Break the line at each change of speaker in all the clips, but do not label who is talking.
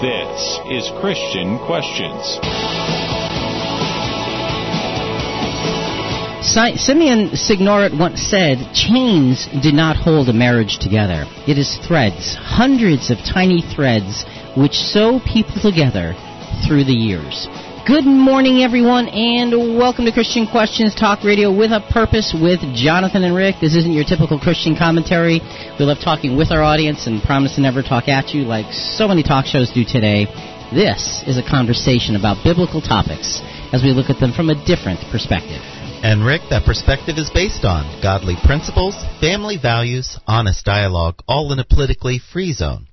This is Christian Questions.
Simone Signoret once said, Chains do not hold a marriage together. It is threads, hundreds of tiny threads, which sew people together through the years. Good morning, everyone, and welcome to Christian Questions Talk Radio with a Purpose with Jonathan and Rick. This isn't your typical Christian commentary. We love talking with our audience and promise to never talk at you like so many talk shows do today. This is a conversation about biblical topics as we look at them from a different perspective.
And Rick, that perspective is based on godly principles, family values, honest dialogue, all in a politically free zone.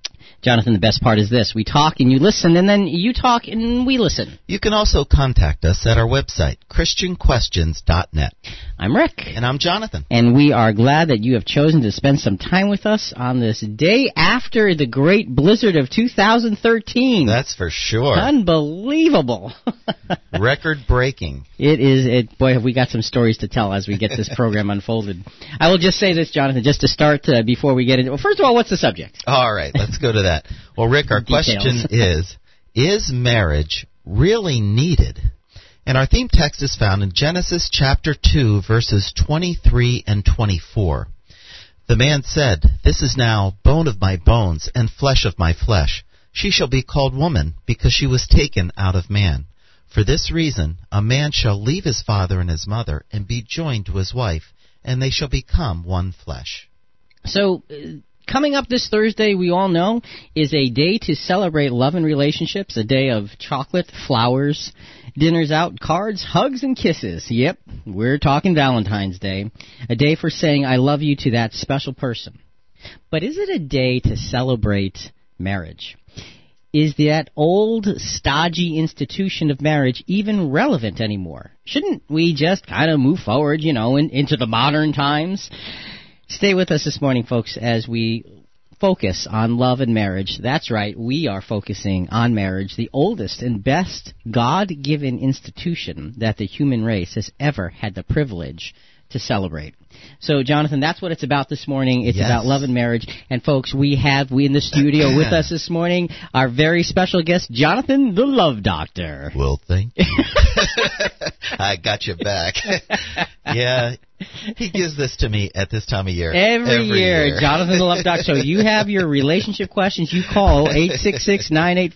Jonathan, the best part is this. We talk and you listen, and then you talk and we listen.
You can also contact us at our website, ChristianQuestions.net.
I'm Rick.
And I'm Jonathan.
And we are glad that you have chosen to spend some time with us on this day after the great blizzard of 2013.
That's for sure.
Unbelievable.
Record breaking.
It is. It, boy, have we got some stories to tell as we get this program unfolded. I will just say this, Jonathan, just to start uh, before we get into. Well, first of all, what's the subject?
All right, let's go to that that. Well, Rick, our question is Is marriage really needed? And our theme text is found in Genesis chapter 2, verses 23 and 24. The man said, This is now bone of my bones and flesh of my flesh. She shall be called woman, because she was taken out of man. For this reason, a man shall leave his father and his mother and be joined to his wife, and they shall become one flesh.
So, Coming up this Thursday, we all know, is a day to celebrate love and relationships, a day of chocolate, flowers, dinners out, cards, hugs, and kisses. Yep, we're talking Valentine's Day. A day for saying I love you to that special person. But is it a day to celebrate marriage? Is that old, stodgy institution of marriage even relevant anymore? Shouldn't we just kind of move forward, you know, in, into the modern times? Stay with us this morning, folks, as we focus on love and marriage. That's right, we are focusing on marriage, the oldest and best God given institution that the human race has ever had the privilege to celebrate. So, Jonathan, that's what it's about this morning. It's
yes.
about love and marriage. And, folks, we have we in the studio with us this morning our very special guest, Jonathan, the Love Doctor.
Well, thank you. I got you back. yeah, he gives this to me at this time of year.
Every,
Every
year,
year.
Jonathan the Love Doctor. So you have your relationship questions. You call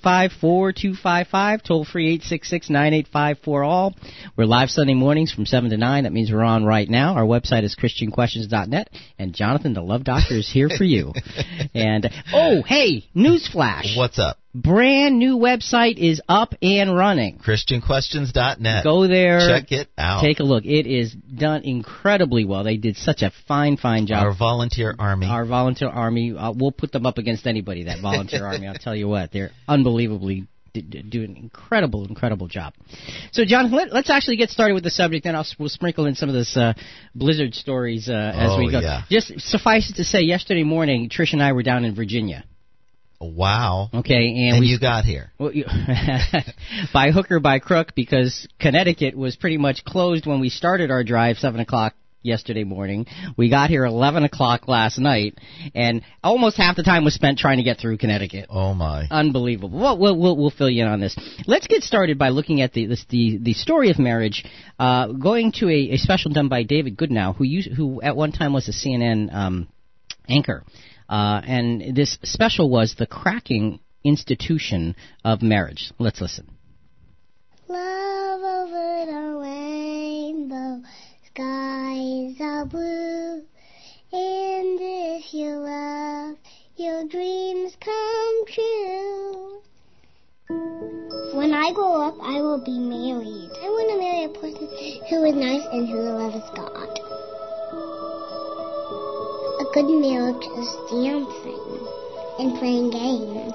866-985-4255. Toll free 866-985 all. We're live Sunday mornings from 7 to 9. That means we're on right now. Our website is christianquestions.net. And Jonathan the Love Doctor is here for you. and, oh, hey, newsflash.
What's up?
Brand new website is up and running.
ChristianQuestions.net.
Go there.
Check it out.
Take a look. It is done incredibly well. They did such a fine, fine job.
Our volunteer army.
Our volunteer army. Uh, we'll put them up against anybody, that volunteer army. I'll tell you what. They're unbelievably do an incredible, incredible job. So, John, let, us actually get started with the subject, then I'll we'll sprinkle in some of this uh, Blizzard stories uh, as
oh,
we go.
Yeah.
Just suffice it to say, yesterday morning, Trish and I were down in Virginia.
Wow.
Okay, and,
and
we,
you got here
well, you, by hook or by crook because Connecticut was pretty much closed when we started our drive seven o'clock yesterday morning. We got here eleven o'clock last night, and almost half the time was spent trying to get through Connecticut.
Oh my!
Unbelievable. Well, we'll we'll, we'll fill you in on this. Let's get started by looking at the this, the the story of marriage, uh, going to a, a special done by David Goodnow, who used, who at one time was a CNN um, anchor. Uh, and this special was the cracking institution of marriage. Let's listen.
Love over the rainbow, skies are blue. And if you love, your dreams come true. When I grow up, I will be married. I want to marry a person who is nice and who loves God good marriage is dancing and playing games.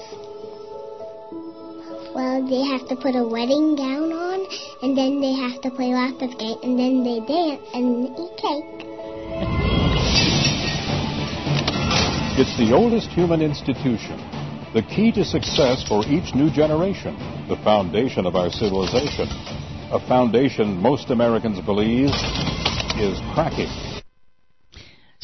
Well, they have to put a wedding gown on, and then they have to play lots of games, and then they dance and eat cake.
It's the oldest human institution, the key to success for each new generation, the foundation of our civilization, a foundation most Americans believe is cracking.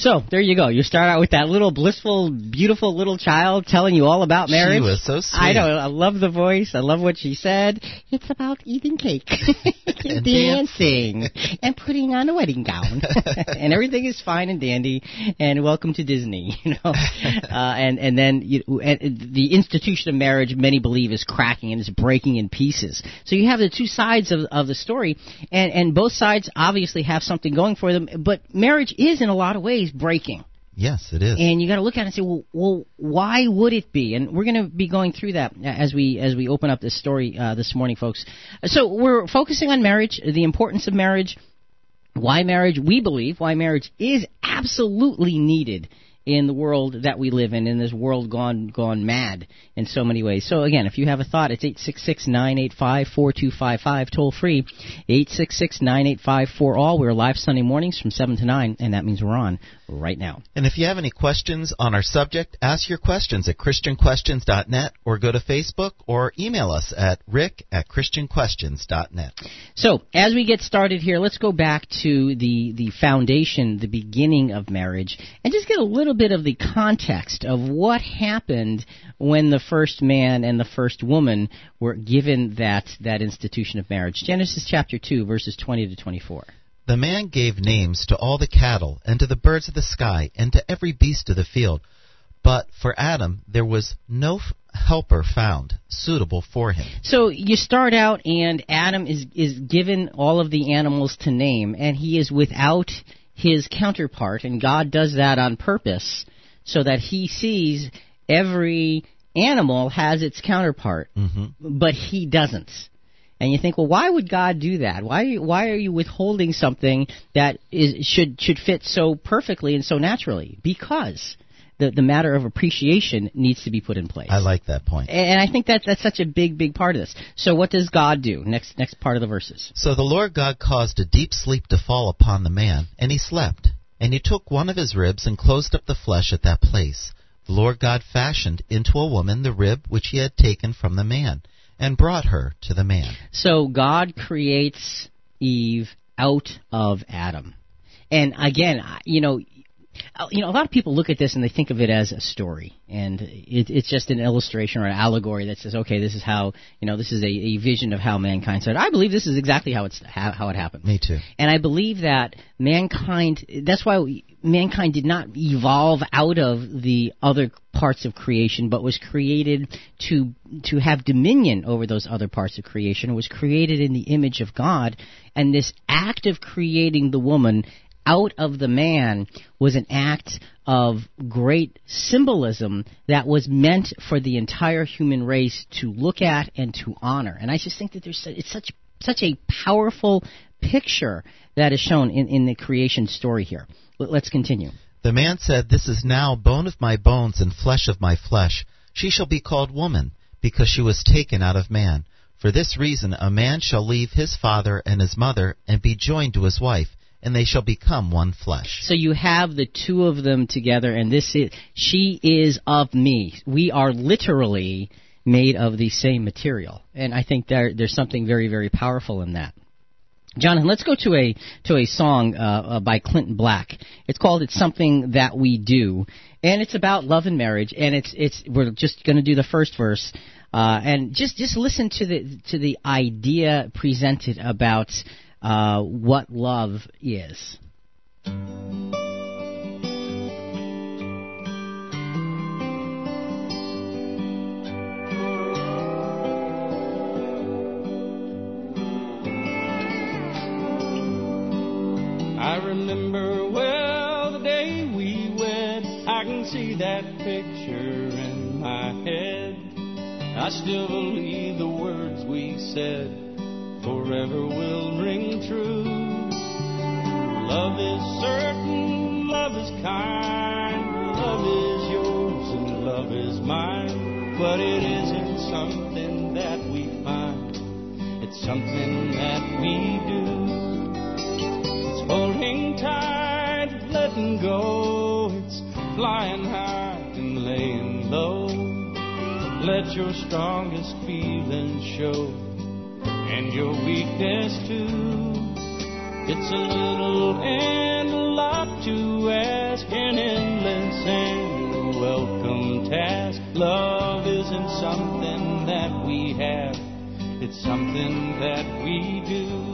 So there you go. You start out with that little blissful, beautiful little child telling you all about marriage.
She was so sweet.
I know. I love the voice. I love what she said. It's about eating cake and dancing and putting on a wedding gown, and everything is fine and dandy. And welcome to Disney. You know, uh, and and then you, and the institution of marriage, many believe, is cracking and is breaking in pieces. So you have the two sides of of the story, and and both sides obviously have something going for them. But marriage is, in a lot of ways breaking.
Yes, it is.
And you got to look at it and say, well, well, why would it be? And we're going to be going through that as we as we open up this story uh, this morning, folks. So we're focusing on marriage, the importance of marriage, why marriage. We believe why marriage is absolutely needed in the world that we live in, in this world gone gone mad in so many ways. So again, if you have a thought, it's eight six six nine eight five four two five five, toll free, eight six six nine eight five four all. We're live Sunday mornings from seven to nine, and that means we're on right now.
And if you have any questions on our subject, ask your questions at ChristianQuestions.net or go to Facebook or email us at rick at ChristianQuestions.net.
So, as we get started here, let's go back to the, the foundation, the beginning of marriage, and just get a little bit of the context of what happened when the first man and the first woman were given that, that institution of marriage. Genesis chapter 2, verses 20 to 24.
The man gave names to all the cattle, and to the birds of the sky, and to every beast of the field. But for Adam there was no f- helper found suitable for him.
So you start out, and Adam is is given all of the animals to name, and he is without his counterpart, and God does that on purpose so that he sees every animal has its counterpart,
Mm-hmm.
but he doesn't. And you think, well, why would God do that? Why why are you withholding something that is should should fit so perfectly and so naturally? Because the the matter of appreciation needs to be put in place.
I like that point.
And I think that that's such a big, big part of this. So what does God do? Next, next part of the verses.
So the Lord God caused a deep sleep to fall upon the man, and he slept. And he took one of his ribs and closed up the flesh at that place. The Lord God fashioned into a woman the rib which he had taken from the man, and brought her to the man.
So God creates Eve out of Adam. And again, you know, Uh, you know, a lot of people look at this and they think of it as a story, and it, it's just an illustration or an allegory that says, okay, this is how, you know, this is a, a vision of how mankind started. I believe this is exactly how it's how, how it happened.
Me too.
And I believe that mankind, that's why we, mankind did not evolve out of the other parts of creation, but was created to, to have dominion over those other parts of creation. It was created in the image of God. And this act of creating the woman out of the man was an act of great symbolism that was meant for the entire human race to look at and to honor. And I just think that there's it's such such a powerful picture that is shown in, in the creation story here. Let's continue.
The man said, This is now bone of my bones and flesh of my flesh. She shall be called woman, because she was taken out of man. For this reason a man shall leave his father and his mother, and be joined to his wife, and they shall become one flesh.
So you have the two of them together, and this is she is of me. We are literally made of the same material, and I think there there's something very very powerful in that. Jonathan, let's go to a to a song uh, uh, by Clinton Black. It's called "It's Something That We Do," and it's about love and marriage. And it's it's we're just going to do the first verse, uh, and just just listen to the to the idea presented about uh, what love is.
I remember well the day we wed. I can see that picture in my head. I still believe the words we said forever will ring true. Love is certain, love is kind, love is yours and love is mine. But it isn't something that we find, it's something that we do. It's holding tight, letting go. It's flying high and laying low. Let your strongest feelings show, and your weakness too. It's a little and a lot to ask an endless and welcome task. Love isn't something that we have, it's something that we do.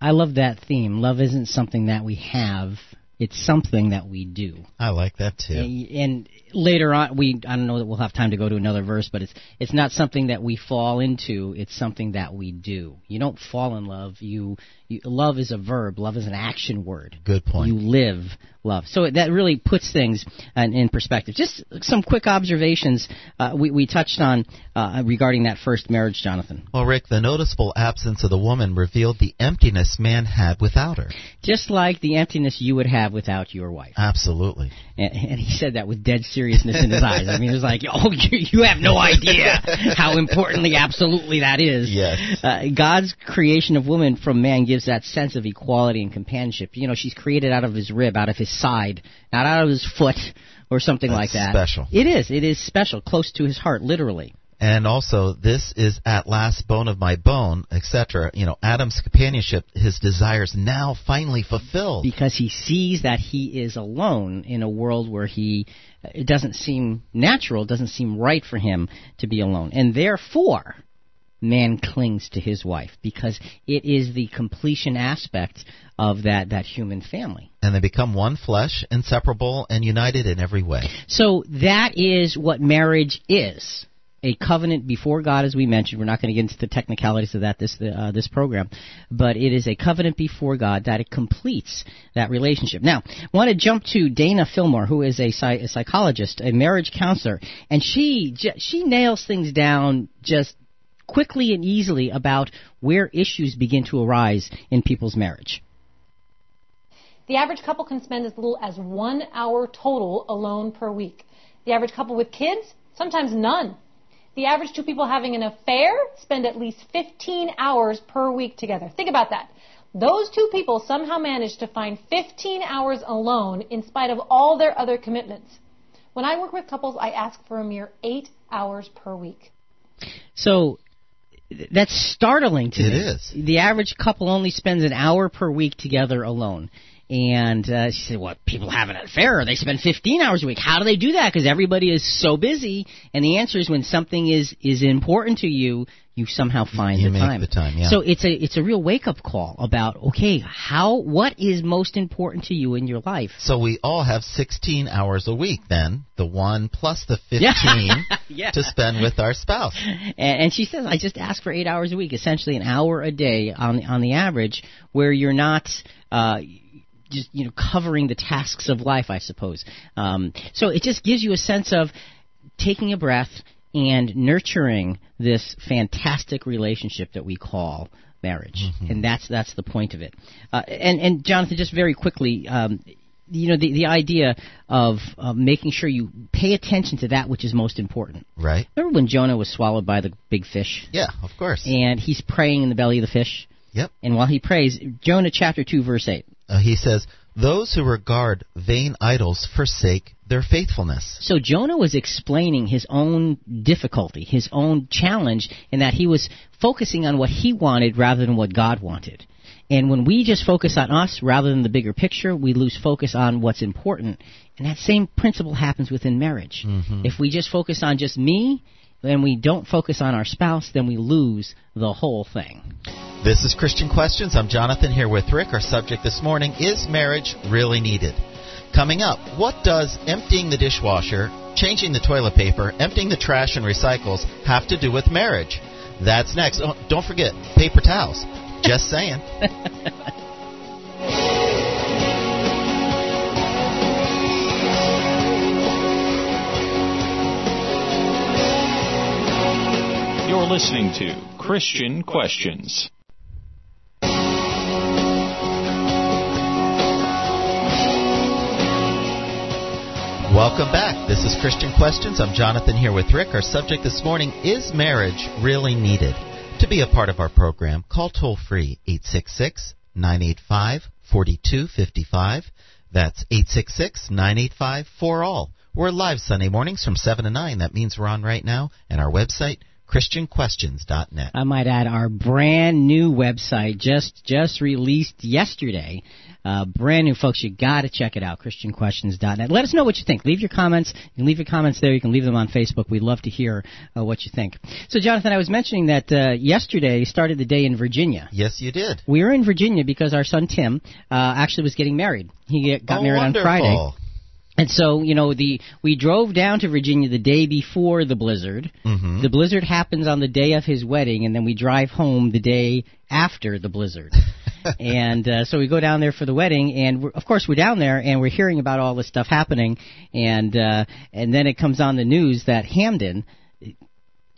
I love that theme. Love isn't something that we have, it's something that we do.
I like that too.
And, and later on, we I don't know that we'll have time to go to another verse, but it's it's not something that we fall into. It's something that we do. You don't fall in love. You, you love is a verb. Love is an action word.
Good point.
You live love. So that really puts things in, in perspective. Just some quick observations uh, we we touched on uh, regarding that first marriage, Jonathan.
Well, Rick, the noticeable absence of the woman revealed the emptiness man had without her.
Just like the emptiness you would have without your wife.
Absolutely.
And, and he said that with dead seriousness in his eyes. I mean, it was like, oh, you, you have no idea how importantly, absolutely that is.
Yes.
Uh, God's creation of woman from man gives that sense of equality and companionship. You know, she's created out of his rib, out of his side, not out of his foot or something
That's
like that.
special.
It is. It is special, close to his heart, literally.
And also, this is at last bone of my bone, etc. You know, Adam's companionship, his desires now finally fulfilled.
because he sees that he is alone in a world where he it doesn't seem natural, it doesn't seem right for him to be alone. And therefore, man clings to his wife because it is the completion aspect of that that human family.
and they become one flesh, inseparable, and united in every way.
So that is what marriage is. A covenant before God, as we mentioned. We're not going to get into the technicalities of that this uh, this program, but it is a covenant before God that it completes that relationship. Now, I want to jump to Dana Fillmore, who is a, a psychologist, a marriage counselor, and she j- she nails things down just quickly and easily about where issues begin to arise in people's marriage.
The average couple can spend as little as one hour total alone per week. The average couple with kids, sometimes none. The average two people having an affair spend at least 15 hours per week together. Think about that. Those two people somehow manage to find 15 hours alone in spite of all their other commitments. When I work with couples, I ask for a mere eight hours per week.
So that's startling to
It
me.
is.
The average couple only spends an hour per week together alone. And uh, she said, "What people have an affair? They spend 15 hours a week. How do they do that? Because everybody is so busy." And the answer is, when something is is important to you, you somehow find
You
the
make
time.
the time, yeah.
So it's a it's a real wake up call about okay, how what is most important to you in your life?
So we all have 16 hours a week then, the one plus the 15
Yeah. Yeah.
to spend with our spouse.
And, and she says, I just ask for eight hours a week, essentially an hour a day on on the average, where you're not. Uh, just you know, covering the tasks of life, I suppose. Um, so it just gives you a sense of taking a breath and nurturing this fantastic relationship that we call marriage, and that's that's the point of it. Uh, and and Jonathan, just very quickly, um, you know, the the idea of uh, making sure you pay attention to that which is most important.
Right?
Remember when Jonah was swallowed by the big fish?
Yeah, of course.
And he's praying in the belly of the fish.
Yep.
And while he prays, Jonah chapter 2, verse 8.
Uh, he says, Those who regard vain idols forsake their faithfulness.
So Jonah was explaining his own difficulty, his own challenge, in that he was focusing on what he wanted rather than what God wanted. And when we just focus on us rather than the bigger picture, we lose focus on what's important. And that same principle happens within marriage. Mm-hmm. If we just focus on just me, and we don't focus on our spouse, then we lose the whole thing.
This is Christian Questions. I'm Jonathan here with Rick. Our subject this morning is marriage really needed? Coming up, what does emptying the dishwasher, changing the toilet paper, emptying the trash and recycles have to do with marriage? That's next. Oh, don't forget paper towels. Just saying.
listening to Christian Questions.
Welcome back. This is Christian Questions. I'm Jonathan here with Rick. Our subject this morning is marriage really needed? To be a part of our program, call toll free 866 985 4255. That's 866 985 4all. We're live Sunday mornings from 7 to 9. That means we're on right now. And our website, ChristianQuestions.net.
I might add our brand new website just just released yesterday. Uh, brand new, folks. You got to check it out. ChristianQuestions.net. Let us know what you think. Leave your comments. You can leave your comments there. You can leave them on Facebook. We'd love to hear uh, what you think. So, Jonathan, I was mentioning that uh, yesterday started the day in Virginia.
Yes, you did.
We were in Virginia because our son Tim uh, actually was getting married. He got
oh,
married
wonderful.
on Friday. And so, you know, the we drove down to Virginia the day before the blizzard.
Mm-hmm.
The blizzard happens on the day of his wedding, and then we drive home the day after the blizzard. and uh, so we go down there for the wedding, and we're, of course we're down there, and we're hearing about all this stuff happening, and uh, and then it comes on the news that Hamden,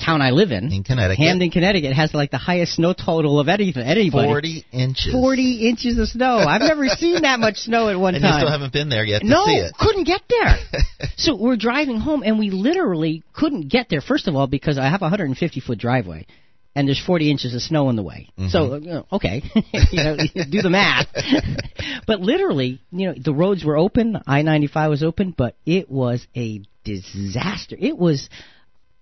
town I live in,
In Connecticut.
Hamden, Connecticut, has like the highest snow total of any, anybody.
40 inches.
40 inches of snow. I've never seen that much snow at one time.
And you still haven't been there yet to
no,
see it.
couldn't get there. so we're driving home, and we literally couldn't get there. First of all, because I have a 150 foot driveway, and there's 40 inches of snow in the way.
Mm-hmm.
So uh, okay, you know, do the math. but literally, you know, the roads were open. I-95 was open, but it was a disaster. It was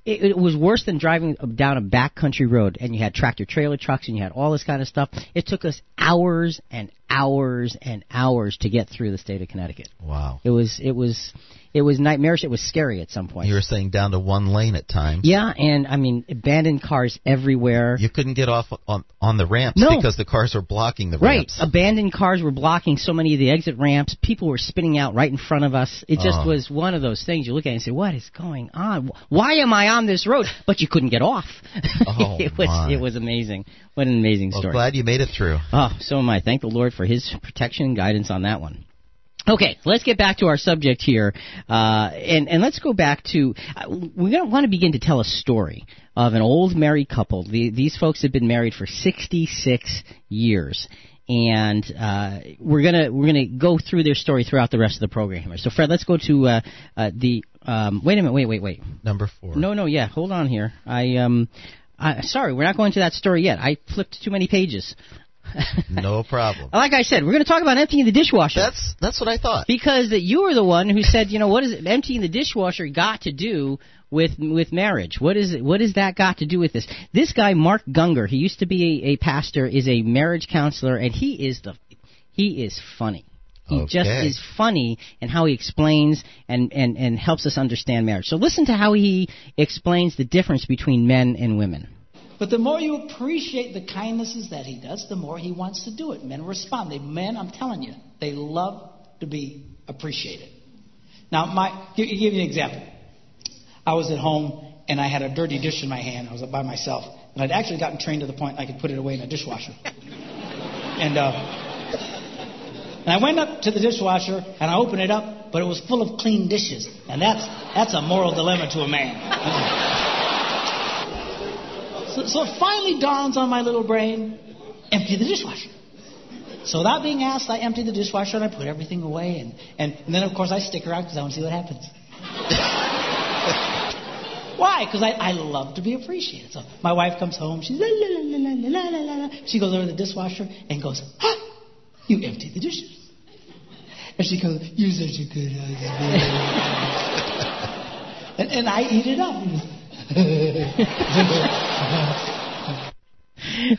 it, it was worse than driving down a backcountry road and you had tractor trailer trucks and you had all this kind of stuff. It took us hours and hours and hours to get through the state of Connecticut.
Wow.
It was it was it was nightmarish. It was scary at some point.
You were saying down to one lane at times.
yeah, and I mean abandoned cars everywhere.
You couldn't get off on on the ramps
No.
because the cars were blocking the
Right,
ramps.
abandoned cars were blocking so many of the exit ramps. People were spinning out right in front of us. It just
Oh.
was one of those things you look at and say, "What is going on? Why am I on this road?" But you couldn't get off.
Oh,
it was
my.
it was amazing. What an amazing
Well,
story.
glad you made it through.
Oh, so am I. Thank the Lord for His protection and guidance on that one. Okay, let's get back to our subject here, uh, and and let's go back to uh, we're going to want to begin to tell a story of an old married couple. The, these folks have been married for 66 years, and uh, we're gonna we're gonna go through their story throughout the rest of the program here. So, Fred, let's go to uh, uh, the. Um, wait a minute. Wait, wait, wait.
Number four.
No, no, yeah. Hold on here. I um, I, sorry, we're not going to that story yet. I flipped too many pages.
No problem.
Like I said, we're going to talk about emptying the dishwasher.
That's that's what I thought.
because that you were the one who said, you know, what is it, emptying the dishwasher got to do with with marriage? What is it? What has that got to do with this? This guy, Mark Gungor, he used to be a, a pastor, is a marriage counselor, and he is the he is funny. He just is funny in how he explains and, and, and helps us understand marriage. So listen to how he explains the difference between men and women.
But the more you appreciate the kindnesses that he does, the more he wants to do it. Men respond. They, men, I'm telling you, they love to be appreciated. Now, my give, give you an example. I was at home and I had a dirty dish in my hand. I was by myself, and I'd actually gotten trained to the point I could put it away in a dishwasher. and uh, and I went up to the dishwasher and I opened it up, but it was full of clean dishes, and that's that's a moral dilemma to a man. So, it finally dawns on my little brain empty the dishwasher. So without being asked, I empty the dishwasher and I put everything away. And, and, and then, of course, I stick around because I want to see what happens. Why? Because I, I love to be appreciated. So my wife comes home. She's la la la la la la la la. She goes over to the dishwasher and goes, "Huh? You emptied the dishes." And she goes, "You're such a good husband." and, and I eat it up.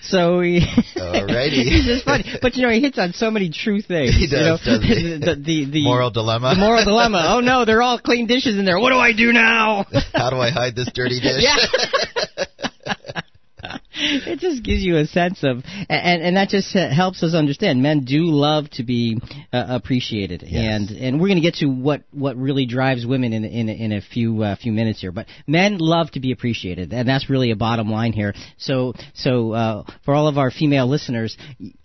So he,
Alrighty.
he's just funny, but you know he hits on so many true things.
He
you
does,
know?
doesn't he?
the, the, the
Moral dilemma.
The moral dilemma. Oh no, they're all clean dishes in there. What do I do now?
How do I hide this dirty dish?
Yeah. It just gives you a sense of, and and that just helps us understand. Men do love to be uh, appreciated, and and we're going to get to what what really drives women in in in a few uh, few minutes here. But men love to be appreciated, and that's really a bottom line here. So so uh, for all of our female listeners,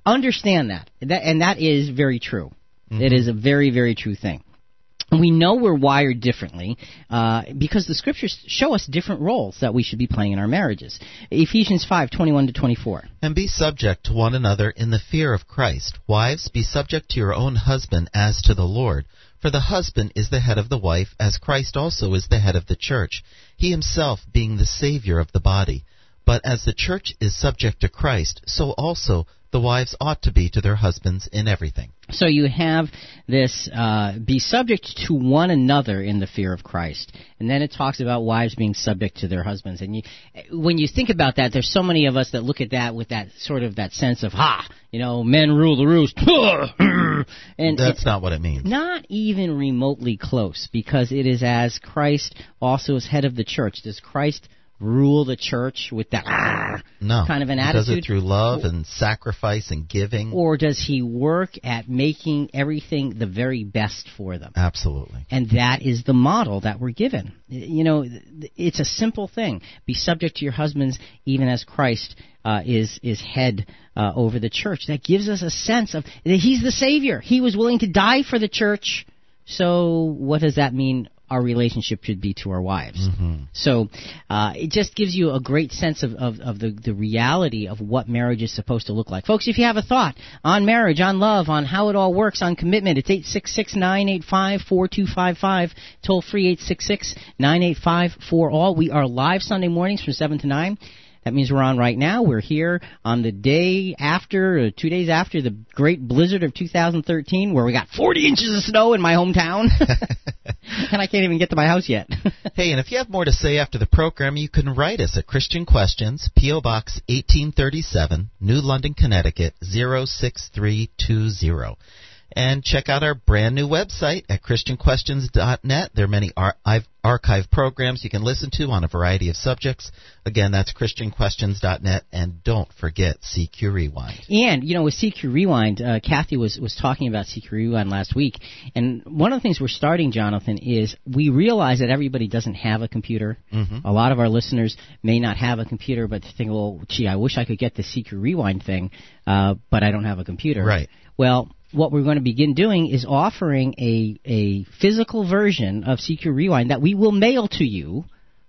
understand that, that and that is very true. It is a very very true thing. We know we're wired differently uh, because the scriptures show us different roles that we should be playing in our marriages. Ephesians five twenty one to twenty four.
And be subject to one another in the fear of Christ. Wives, be subject to your own husband as to the Lord. For the husband is the head of the wife, as Christ also is the head of the church, he himself being the Savior of the body. But as the church is subject to Christ, so also the wives ought to be to their husbands in everything.
So you have this uh, be subject to one another in the fear of Christ, and then it talks about wives being subject to their husbands. And you, when you think about that, there's so many of us that look at that with that sort of that sense of ha, you know, men rule the roost.
and that's not what it means.
Not even remotely close, because it is as Christ also is head of the church. Does Christ rule the church with that
no,
kind of an
he
attitude?
Does it through love and sacrifice and giving?
Or does he work at making everything the very best for them?
Absolutely.
And that is the model that we're given. You know, it's a simple thing. Be subject to your husbands even as Christ uh, is is head uh, over the church. That gives us a sense of that he's the savior. He was willing to die for the church. So what does that mean our relationship should be to our wives.
Mm-hmm.
So uh, it just gives you a great sense of, of, of the, the reality of what marriage is supposed to look like. Folks, if you have a thought on marriage, on love, on how it all works, on commitment, it's 866 985 4255. Toll free 866 985 4 all. We are live Sunday mornings from 7 to 9. That means we're on right now. We're here on the day after, uh, two days after the great blizzard of 2013, where we got 40 inches of snow in my hometown. and I can't even get to my house yet.
hey, and if you have more to say after the program, you can write us at Christian Questions, P.O. Box 1837, New London, Connecticut 06320. And check out our brand new website at ChristianQuestions.net. There are many ar- archive programs you can listen to on a variety of subjects. Again, that's ChristianQuestions.net. And don't forget CQ Rewind.
And, you know, with CQ Rewind, uh, Kathy was, was talking about CQ Rewind last week. And one of the things we're starting, Jonathan, is we realize that everybody doesn't have a computer.
Mm-hmm.
A lot of our listeners may not have a computer, but think, well, gee, I wish I could get the CQ Rewind thing, uh, but I don't have a computer.
Right.
Well, what we're going to begin doing is offering a, a physical version of CQ Rewind that we will mail to you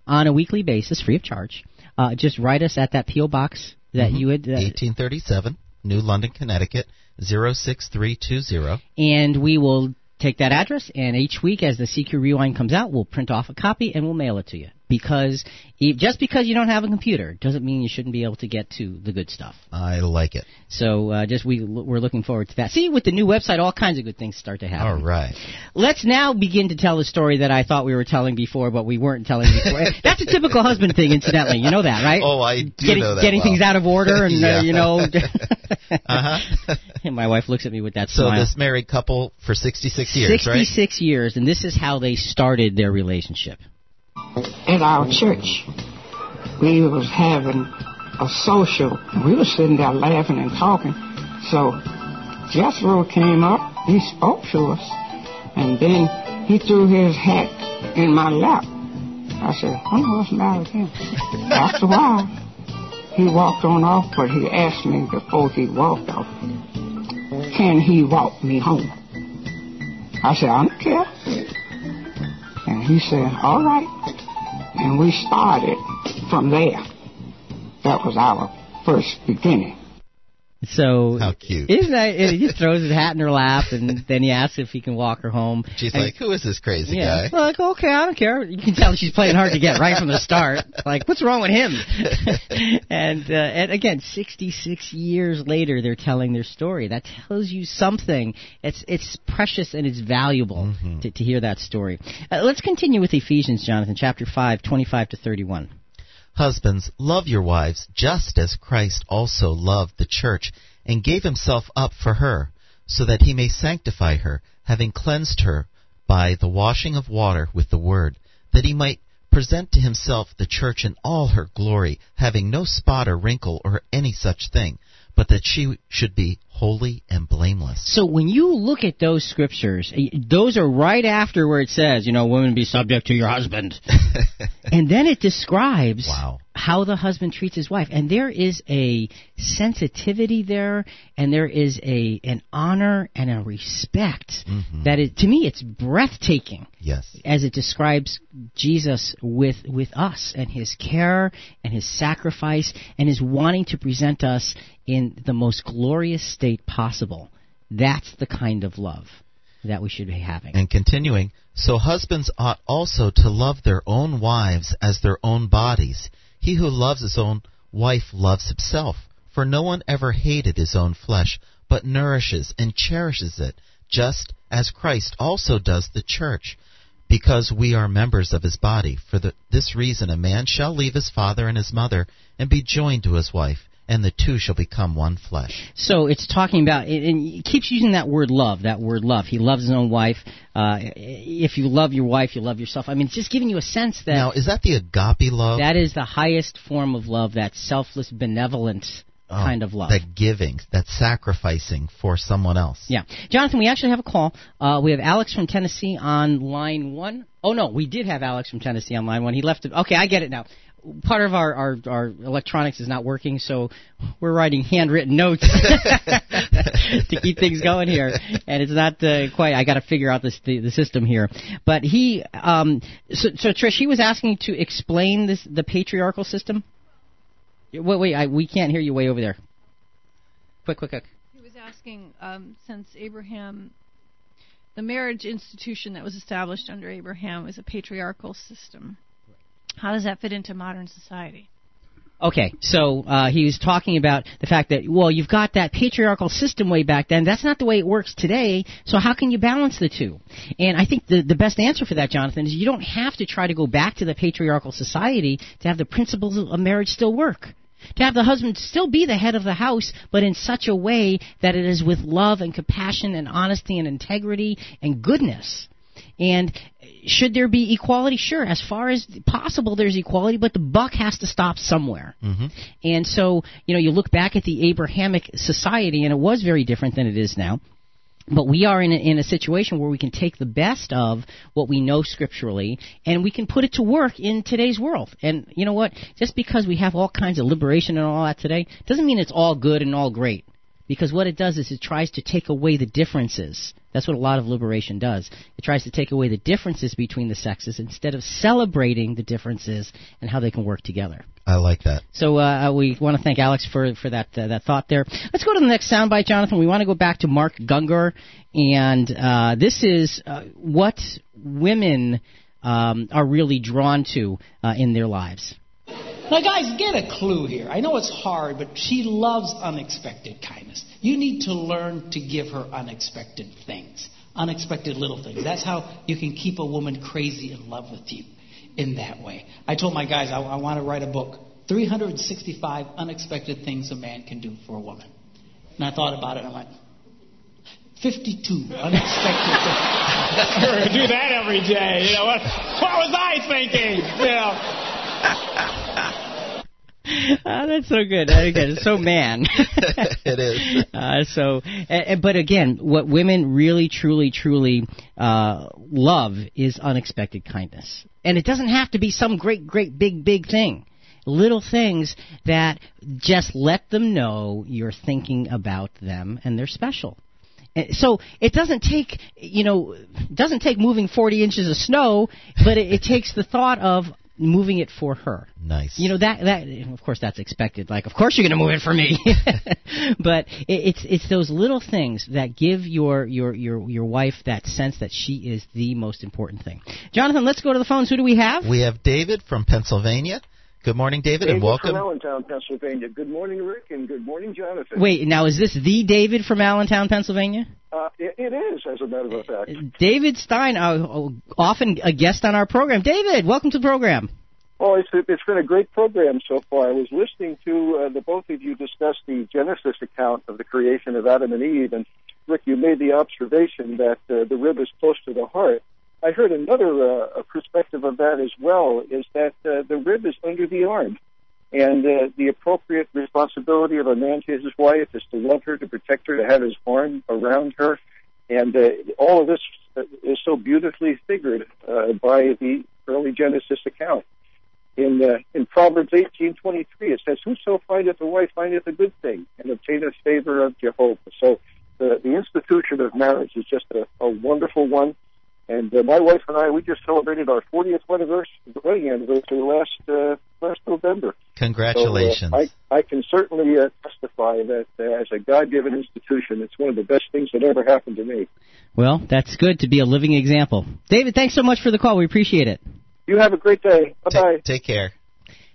on a weekly basis, free of charge. Uh, just write us at that PO box that
mm-hmm.
you had. Uh,
1837, New London, Connecticut 06320.
And we will take that address, and each week as the CQ Rewind comes out, we'll print off a copy and we'll mail it to you. Because just because you don't have a computer doesn't mean you shouldn't be able to get to the good stuff.
I like it.
So uh, just we we're looking forward to that. See, with the new website, all kinds of good things start to happen.
All right.
Let's now begin to tell the story that I thought we were telling before, but we weren't telling before. That's a typical husband thing, incidentally. You know that, right?
Oh, I do
getting,
know that.
Getting
well.
things out of order, and
yeah.
uh, you know.
uh-huh.
and my wife looks at me with that
so
smile.
this married couple for 66 years,
66
right?
66 years, and this is how they started their relationship.
At our church, we was having a social. We were sitting there laughing and talking. So Jethro came up. He spoke to us, and then he threw his hat in my lap. I said, "I wonder what's the matter with him." After a while, he walked on off, but he asked me before he walked off, "Can he walk me home?" I said, "I don't care." And he said, "All right." And we started from there. That was our first beginning.
So
How cute.
Isn't that? He just throws his hat in her lap, and then he asks if he can walk her home.
She's
and,
like, "Who is this crazy
yeah,
guy?"
Like, okay, I don't care. You can tell she's playing hard to get right from the start. Like, what's wrong with him? and uh, and again, 66 years later, they're telling their story. That tells you something. It's it's precious and it's valuable
Mm-hmm.
to, to hear that story. Uh, let's continue with Ephesians, Jonathan, chapter 5, 25 to 31.
Husbands, love your wives just as Christ also loved the church and gave himself up for her, so that he may sanctify her, having cleansed her by the washing of water with the word, that he might present to himself the church in all her glory, having no spot or wrinkle or any such thing, but that she should be holy and blameless.
So when you look at those scriptures, those are right after where it says, you know, women be subject to your husband. and then it describes
Wow.
How the husband treats his wife. And there is a sensitivity there, and there is a an honor and a respect
Mhm.
that is, to me, it's breathtaking
Yes.
as it describes Jesus with with us and his care and his sacrifice and his wanting to present us in the most glorious state possible. That's the kind of love that we should be having.
And continuing, so husbands ought also to love their own wives as their own bodies. He who loves his own wife loves himself. For no one ever hated his own flesh, but nourishes and cherishes it, just as Christ also does the church, because we are members of his body. For the, this reason, a man shall leave his father and his mother and be joined to his wife, and the two shall become one flesh.
So it's talking about, and it keeps using that word love, that word love. He loves his own wife. Uh, if you love your wife, you love yourself. I mean, it's just giving you a sense that.
Now, is that the agape love?
That is the highest form of love, that selfless, benevolent
Oh,
kind of love.
That giving, that sacrificing for someone else.
Yeah. Jonathan, we actually have a call. Uh, we have Alex from Tennessee on line one. Oh, no, we did have Alex from Tennessee on line one. He left it. Okay, I get it now. Part of our, our, our electronics is not working, so we're writing handwritten notes to keep things going here. And it's not uh, quite. I got to figure out this, the, the system here. But he, um, so, so Trish, he was asking to explain this the patriarchal system. Wait, wait, I, we can't hear you way over there. Quick, quick, quick.
He was asking, um, since Abraham, the marriage institution that was established under Abraham is a patriarchal system. How does that fit into modern society?
Okay, so uh, he was talking about the fact that well, you've got that patriarchal system way back then. That's not the way it works today. So how can you balance the two? And I think the the best answer for that, Jonathan, is you don't have to try to go back to the patriarchal society to have the principles of marriage still work. To have the husband still be the head of the house, but in such a way that it is with love and compassion and honesty and integrity and goodness. And should there be equality? Sure, as far as possible, there's equality, but the buck has to stop somewhere.
Mm-hmm.
And so, you know, you look back at the Abrahamic society, and it was very different than it is now. But we are in a, in a situation where we can take the best of what we know scripturally and we can put it to work in today's world. And you know what? Just because we have all kinds of liberation and all that today doesn't mean it's all good and all great. Because what it does is it tries to take away the differences. That's what a lot of liberation does. It tries to take away the differences between the sexes instead of celebrating the differences and how they can work together.
I like that.
So uh, we want to thank Alex for for that uh, that thought there. Let's go to the next soundbite, Jonathan. We want to go back to Mark Gungor, and uh, this is uh, what women um, are really drawn to uh, in their lives.
Now, guys, get a clue here. I know it's hard, but she loves unexpected kindness. You need to learn to give her unexpected things, unexpected little things. That's how you can keep a woman crazy in love with you in that way. I told my guys I, I want to write a book 365 unexpected things a man can do for a woman. And I thought about it and I'm like, 52 unexpected things.
do that every day. You know what? What was I thinking? You know.
Ah, that's so good. Again, it's so man.
it is.
Uh, so, uh, but again, what women really, truly, truly uh, love is unexpected kindness, and it doesn't have to be some great, great, big, big thing. Little things that just let them know you're thinking about them and they're special. So it doesn't take, you know, it doesn't take moving 40 inches of snow, but it, it takes the thought of moving it for her.
Nice.
You know that that of course that's expected. Like of course you're going to move it for me. but it, it's it's those little things that give your your your your wife that sense that she is the most important thing. Jonathan, let's go to the phones. Who do we have?
We have David from Pennsylvania. Good morning, David,
David
and welcome.
from Allentown, Pennsylvania. Good morning, Rick, and good morning, Jonathan.
Wait, now is this the David from Allentown, Pennsylvania?
Uh, it, it is, as a matter of fact.
David Stein, uh, often a guest on our program. David, welcome to the program.
Oh, it's, it's been a great program so far. I was listening to uh, the both of you discuss the Genesis account of the creation of Adam and Eve, and Rick, you made the observation that uh, the rib is close to the heart. I heard another uh, perspective of that as well, is that uh, the rib is under the arm. And uh, the appropriate responsibility of a man to his wife is to love her, to protect her, to have his arm around her. And uh, all of this is so beautifully figured uh, by the early Genesis account. In uh, in Proverbs eighteen twenty three, it says, "Whoso findeth a wife findeth a good thing, and obtaineth favor of Jehovah." So the the institution of marriage is just a, a wonderful one. And uh, my wife and I, we just celebrated our 40th wedding anniversary last uh, last November.
Congratulations!
So, uh, I I can certainly uh, testify that uh, as a God-given institution, it's one of the best things that ever happened to me.
Well, that's good to be a living example. David, thanks so much for the call. We appreciate it.
You have a great day. Bye bye.
Take, take care.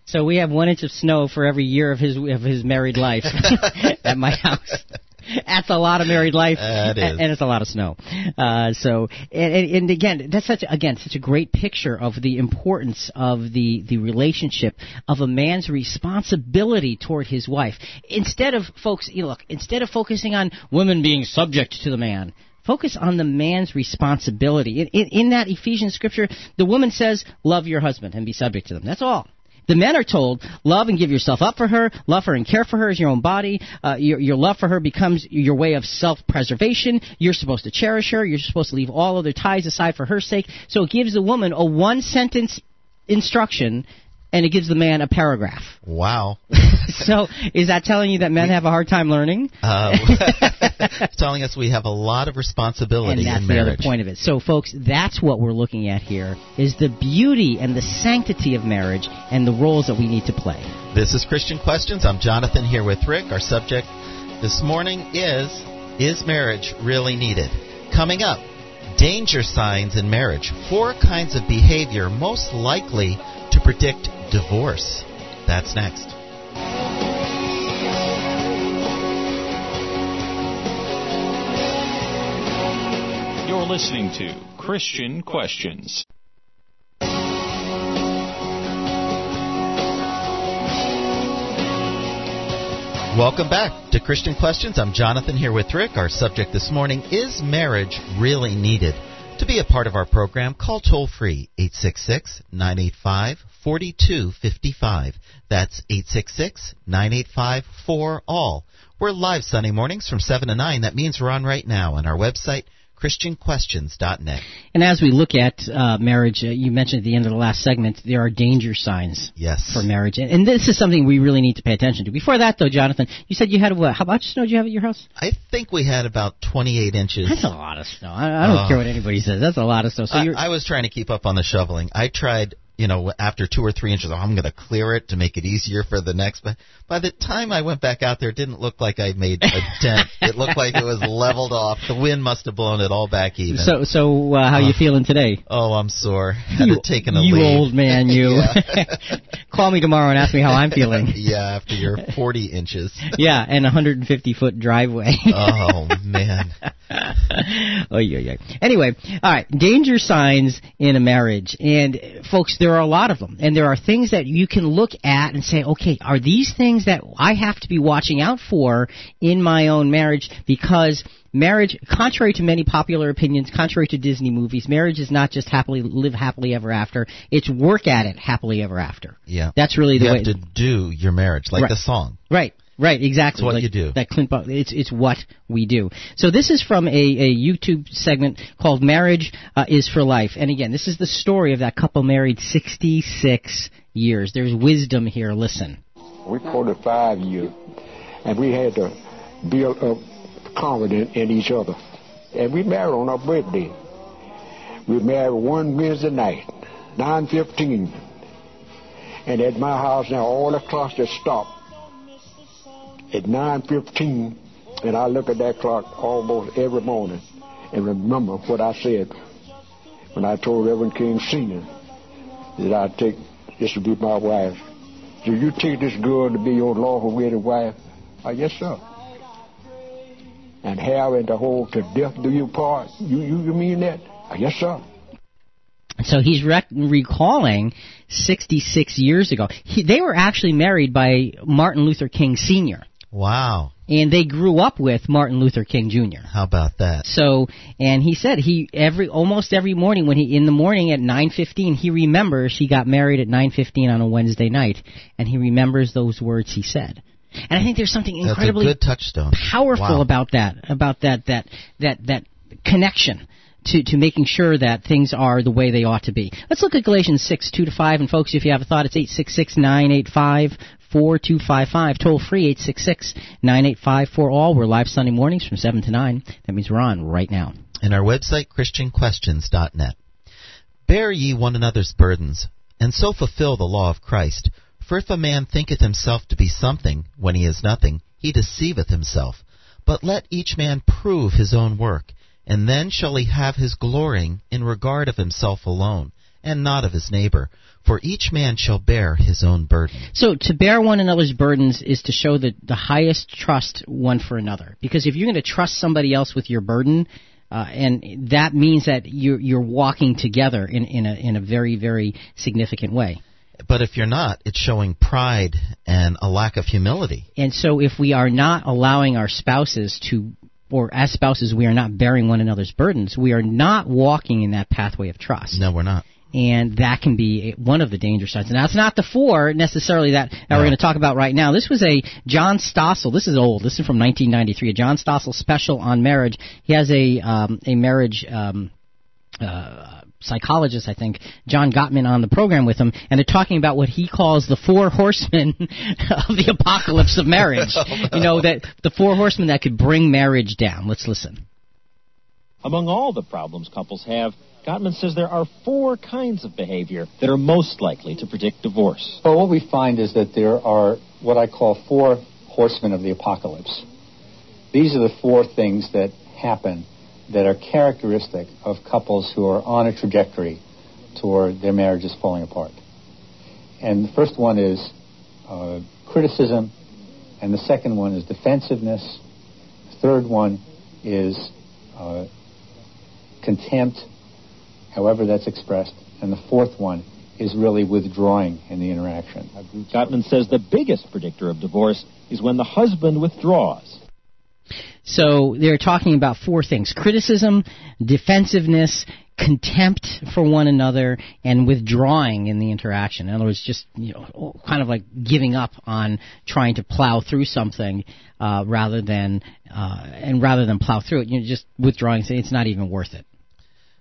So we have one inch of snow for every year of his of his married life at my house. That's a lot of married life,
is.
and it's a lot of snow. Uh, so, and, and, again, that's such again such a great picture of the importance of the the relationship of a man's responsibility toward his wife. Instead of folks, you know, look, instead of focusing on women being subject to the man, focus on the man's responsibility. In, in, in that Ephesians scripture, the woman says, "Love your husband and be subject to them." That's all. The men are told, love and give yourself up for her, love her and care for her as your own body. Uh, your, your love for her becomes your way of self-preservation. You're supposed to cherish her. You're supposed to leave all other ties aside for her sake. So it gives the woman a one-sentence instruction, and it gives the man a paragraph.
Wow.
so is that telling you that men have a hard time learning?
Uh, it's telling us we have a lot of responsibility
and that's
in
the other point of it. So, folks, that's what we're looking at here: is the beauty and the sanctity of marriage and the roles that we need to play.
This is Christian Questions. I'm Jonathan here with Rick. Our subject this morning is Is marriage really needed? Coming up, danger signs in marriage. Four kinds of behavior most likely to predict divorce. That's next.
You're listening to Christian Questions.
Welcome back to Christian Questions. I'm Jonathan here with Rick. Our subject this morning is marriage really needed? To be a part of our program, call toll free 866 985 4255. That's 866 985 4ALL. We're live Sunday mornings from 7 to 9. That means we're on right now on our website, ChristianQuestions.net.
And as we look at uh, marriage, uh, you mentioned at the end of the last segment, there are danger signs
Yes.
for marriage, and, and this is something we really need to pay attention to. Before that, though, Jonathan, you said you had what? How much snow do you have at your house?
I think we had about 28 inches.
That's a lot of snow. I, I don't
Oh.
care what anybody says. That's a lot of snow. So
I,
you're
I was trying to keep up on the shoveling. I tried, you know, after two or three inches, oh, I'm going to clear it to make it easier for the next. But by the time I went back out there, it didn't look like I made a dent. it looked like it was leveled off. The wind must have blown it all back even.
so so. Uh, how you
Uh,
feeling today?
oh, I'm sore. Had
you
to take a
you
leave.
old man, you. Call me tomorrow and ask me how I'm feeling.
yeah, after your 40 inches.
yeah, and 150 foot driveway.
Oh man.
oh yeah, yeah. Anyway, all right. Danger signs in a marriage, and folks, there are a lot of them, and there are things that you can look at and say, okay, are these things that I have to be watching out for in my own marriage? Because marriage, contrary to many popular opinions, contrary to Disney movies, marriage is not just happily live happily ever after. It's work at it happily ever after.
Yeah.
That's really the
you
way.
have to do your marriage, like
Right.
the song.
Right. Right, exactly.
It's what
Like
you do.
That Clint Black, it's it's what we do. So this is from a, a YouTube segment called "Marriage uh, Is for Life," and again, this is the story of that couple married 66 years. There's wisdom here. Listen.
We 45 years, and we had to build up confidence in each other. And we married on our birthday. We married one Wednesday night, 9:15. And at my house now, all the clocks just stopped at 9:15, and I look at that clock almost every morning and remember what I said when I told Reverend King Senior that I'd take this to be my wife. Do you take this girl to be your lawful wedded wife? Uh, yes, sir. And having to hold to death do you part? You you, you mean that? Uh, yes, sir.
So he's rec- recalling 66 years ago. He, they were actually married by Martin Luther King Sr.
Wow.
and they grew up with Martin Luther King Jr.
How about that?
So, and he said he every almost every morning when he in the morning at 9:15 he remembers he got married at 9:15 on a Wednesday night and he remembers those words he said. And I think there's something
That's a
incredibly
good touchstone.
powerful
Wow.
about that about that that that that connection to, to making sure that things are the way they ought to be. Let's look at Galatians 6, 2 to 5. And folks, if you have a thought, it's 866 985 4255. Toll free, 866 985 for all. We're live Sunday mornings from 7 to 9. That means we're on right now.
And our website, ChristianQuestions.net. Bear ye one another's burdens, and so fulfill the law of Christ. For if a man thinketh himself to be something, when he is nothing, he deceiveth himself. But let each man prove his own work, and then shall he have his glorying in regard of himself alone, and not of his neighbor. For each man shall bear his own burden.
So to bear one another's burdens is to show the, the highest trust one for another. Because if you're going to trust somebody else with your burden, uh, and that means that you're, you're walking together in, in, a, in a very, very significant way.
But if you're not, it's showing pride and a lack of humility.
And so if we are not allowing our spouses to or as spouses we are not bearing one another's burdens, we are not walking in that pathway of trust.
No, we're not.
And that can be one of the danger signs. Now, it's not the four necessarily that, that no. we're going to talk about right now. This was a John Stossel. This is old. This is from 1993. A John Stossel special on marriage. He has a um, a marriage um, uh, psychologist, I think, John Gottman on the program with him, and they're talking about what he calls the four horsemen of the apocalypse of marriage. you know, that the four horsemen that could bring marriage down. Let's listen.
Among all the problems couples have, Gottman says there are four kinds of behavior that are most likely to predict divorce.
Well, what we find is that there are what I call four horsemen of the apocalypse. These are the four things that happen that are characteristic of couples who are on a trajectory toward their marriages falling apart. And the first one is uh, criticism, and the second one is defensiveness. The third one is uh, contempt, however that's expressed. And the fourth one is really withdrawing in the interaction.
Gottman says the biggest predictor of divorce is when the husband withdraws.
So they're talking about four things criticism, defensiveness, contempt for one another, and withdrawing in the interaction. In other words, just you know, kind of like giving up on trying to plow through something uh, rather than uh, and rather than plow through it, you know, just withdrawing, saying it's not even worth it.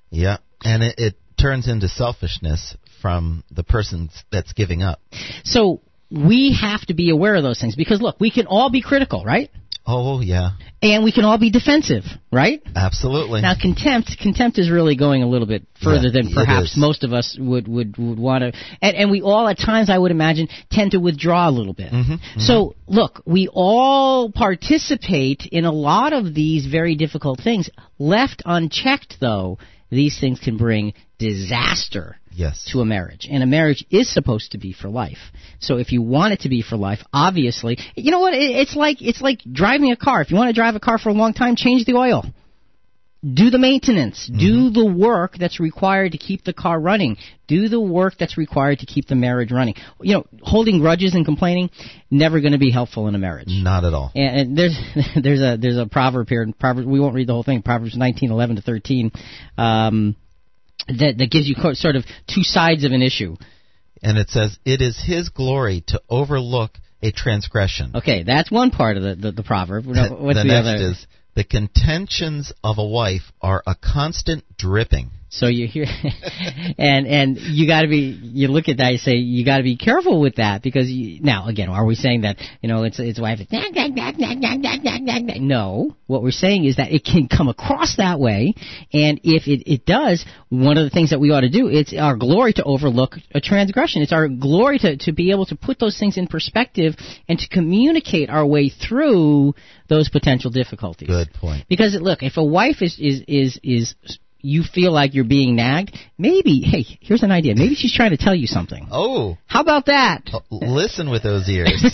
Yeah, and it, it turns into selfishness from the person that's giving up.
So we have to be aware of those things because look, we can all be critical, right?
Oh yeah.
And we can all be defensive, right?
Absolutely.
Now contempt, contempt is really going a little bit further yeah, than perhaps most of us would would would want to. And, and we all, at times, I would imagine, tend to withdraw a little bit.
Mm-hmm, mm-hmm.
So look, we all participate in a lot of these very difficult things. Left unchecked, though, these things can bring disaster
yes.
to a marriage. And a marriage is supposed to be for life. So if you want it to be for life, obviously, you know what? It's like it's like driving a car. If you want to drive a car for a long time, change the oil do the maintenance, mm-hmm. do the work that's required to keep the car running, do the work that's required to keep the marriage running. You know, holding grudges and complaining never going to be helpful in a marriage.
Not at all.
And, and there's there's a there's a proverb here, Proverbs we won't read the whole thing. Proverbs 19:11 to 13, um, that that gives you sort of two sides of an issue.
And it says, "It is His glory to overlook a transgression."
Okay, that's one part of the the, the proverb. What's
the,
the
next
other?
is the contentions of a wife are a constant dripping.
So you hear, and and you got to be. You look at that. You say you got to be careful with that because you, now again, are we saying that you know it's it's wife? No, what we're saying is that it can come across that way, and if it it does, one of the things that we ought to do it's our glory to overlook a transgression. It's our glory to to be able to put those things in perspective and to communicate our way through those potential difficulties.
Good point.
Because look, if a wife is is is is you feel like you're being nagged, maybe, hey, here's an idea. Maybe she's trying to tell you something.
Oh.
How about that?
Listen with those ears.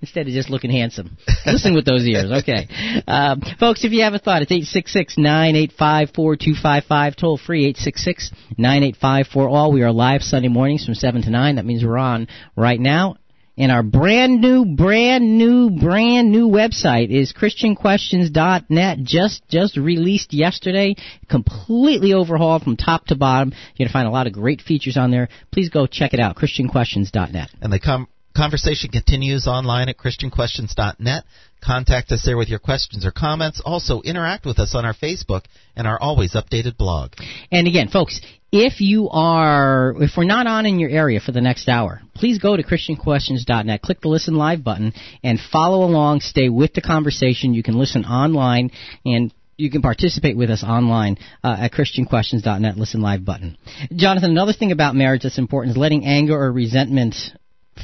Instead of just looking handsome. Listen with those ears. Okay. Um, folks, if you have a thought, it's 866 985 4255. Toll free 866 985 all. We are live Sunday mornings from 7 to 9. That means we're on right now. And our brand new, brand new, brand new website is ChristianQuestions.net. Just just released yesterday, completely overhauled from top to bottom. You're gonna find a lot of great features on there. Please go check it out. ChristianQuestions.net.
And the com- conversation continues online at ChristianQuestions.net. Contact us there with your questions or comments. Also, interact with us on our Facebook and our always updated blog.
And again, folks, if you are, if we're not on in your area for the next hour, please go to ChristianQuestions.net, click the Listen Live button, and follow along. Stay with the conversation. You can listen online and you can participate with us online uh, at ChristianQuestions.net, Listen Live button. Jonathan, another thing about marriage that's important is letting anger or resentment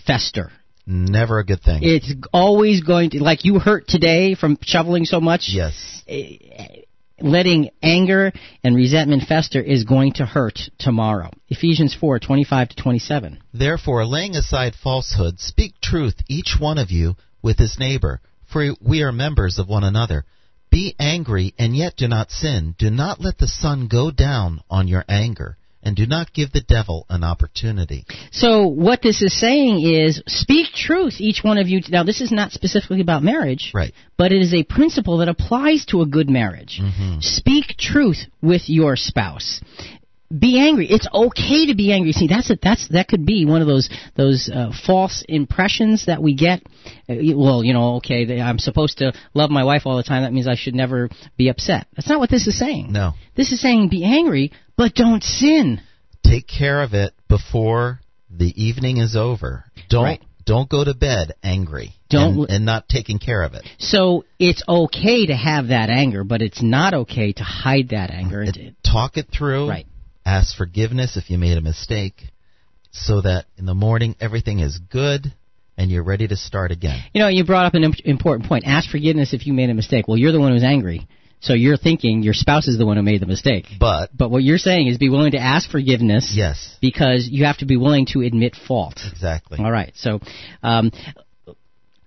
fester.
Never a good thing.
It's always going to, like you hurt today from shoveling so much.
Yes.
Letting anger and resentment fester is going to hurt tomorrow. Ephesians 4, 25 to 27.
Therefore, laying aside falsehood, speak truth, each one of you, with his neighbor, for we are members of one another. Be angry, and yet do not sin. Do not let the sun go down on your anger and do not give the devil an opportunity.
So what this is saying is speak truth, each one of you. Now this is not specifically about marriage,
right?
But it is a principle that applies to a good marriage.
Mm-hmm.
Speak truth with your spouse. Be angry. It's okay to be angry. See, that's a, that's that could be one of those those uh, false impressions that we get. Uh, well, you know, okay, I'm supposed to love my wife all the time. That means I should never be upset. That's not what this is saying.
No.
This is saying be angry, but don't sin.
Take care of it before the evening is over. Don't
right.
don't go to bed angry.
Don't
and, and, not taking care of it.
So it's okay to have that anger, but it's not okay to hide that anger.
It, talk it through.
Right.
Ask forgiveness if you made a mistake, so that in the morning everything is good and you're ready to start again.
You know, you brought up an important point. Ask forgiveness if you made a mistake. Well, you're the one who's angry. So you're thinking your spouse is the one who made the mistake.
But
but what you're saying is be willing to ask forgiveness.
Yes.
Because you have to be willing to admit fault.
Exactly.
All right. So um,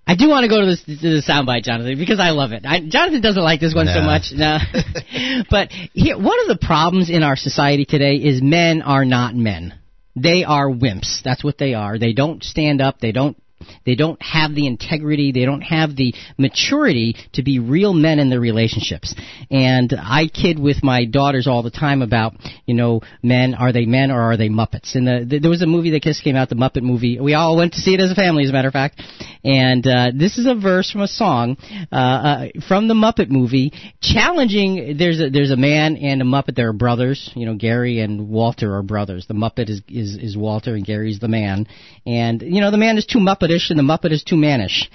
I do want to go to, this, to the soundbite, Jonathan, because I love it. I, Jonathan doesn't like this one
no.
so much. No. but here, one of the problems in our society today is men are not men. They are wimps. That's what they are. They don't stand up. They don't they don't have the integrity, they don't have the maturity to be real men in their relationships. And I kid with my daughters all the time about, you know, men, are they men or are they Muppets? And the, the, there was a movie that just came out, the Muppet movie. We all went to see it as a family, as a matter of fact. And uh, this is a verse from a song uh, uh, from the Muppet movie, challenging. There's a, there's a man and a Muppet. They're brothers. You know, Gary and Walter are brothers. The Muppet is is, is Walter, and Gary's the man. And you know, the man is too Muppetish, and the Muppet is too mannish.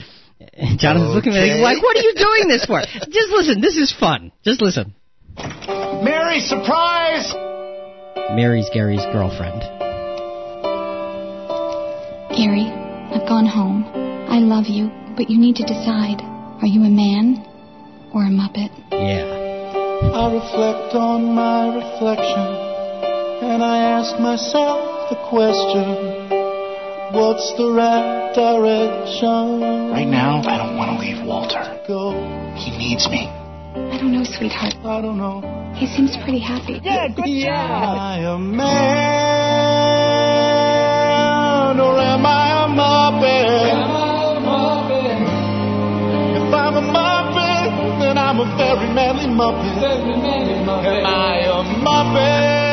And Jonathan's
okay.
looking at me like, "What are you doing this for?" Just listen. This is fun. Just listen.
Mary, surprise!
Mary's Gary's girlfriend.
Gary, I've gone home. I love you, but you need to decide. Are you a man or a Muppet?
Yeah.
I reflect on my reflection, and I ask myself the question What's the right direction?
Right now, I don't want to leave Walter.
Go.
He needs me.
I don't know, sweetheart.
I don't know.
He seems pretty happy.
Yeah, good yeah. job. Am I a man or am I a Muppet?
Am I a Muppet?
If I'm a Muppet, then I'm a very manly Muppet.
Very manly Muppet.
Am I a Muppet?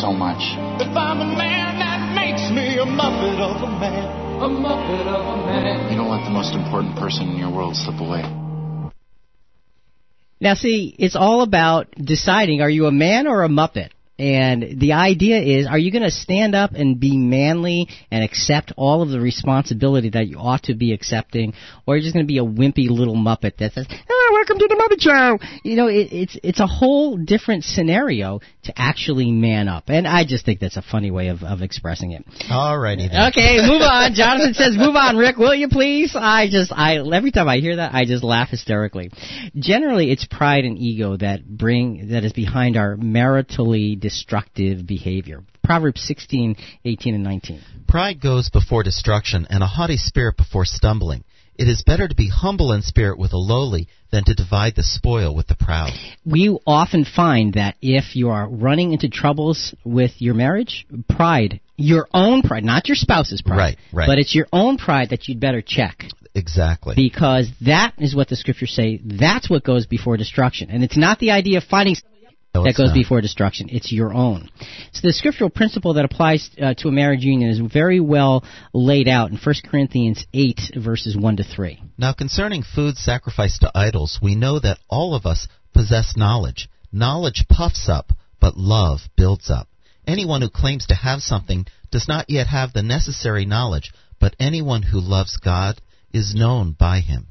So much.
If I'm a man, that makes me a Muppet of a man.
A Muppet of a man.
You don't let the most important person in your world slip away.
Now, see, it's all about deciding are you a man or a Muppet? And the idea is, are you going to stand up and be manly and accept all of the responsibility that you ought to be accepting, or are you just going to be a wimpy little Muppet that says, "Oh, welcome to the Muppet Show"? You know, it, it's it's a whole different scenario to actually man up, and I just think that's a funny way of of expressing it.
Alrighty then.
Okay, move on. Jonathan says, "Move on, Rick, will you please?" I just, I every time I hear that, I just laugh hysterically. Generally, it's pride and ego that bring that is behind our maritally destructive behavior. Proverbs 16, 18, and 19.
Pride goes before destruction, and a haughty spirit before stumbling. It is better to be humble in spirit with the lowly than to divide the spoil with the proud.
We often find that if you are running into troubles with your marriage, pride, your own pride, not your spouse's pride,
Right, right.
but it's your own pride that you'd better check.
Exactly.
Because that is what the scriptures say. That's what goes before destruction. And it's not the idea of finding
No,
that goes
not.
before destruction. It's your own. So the scriptural principle that applies uh, to a marriage union is very well laid out in 1 Corinthians 8, verses 1 to 3.
Now, concerning food sacrificed to idols, we know that all of us possess knowledge. Knowledge puffs up, but love builds up. Anyone who claims to have something does not yet have the necessary knowledge, but anyone who loves God is known by him.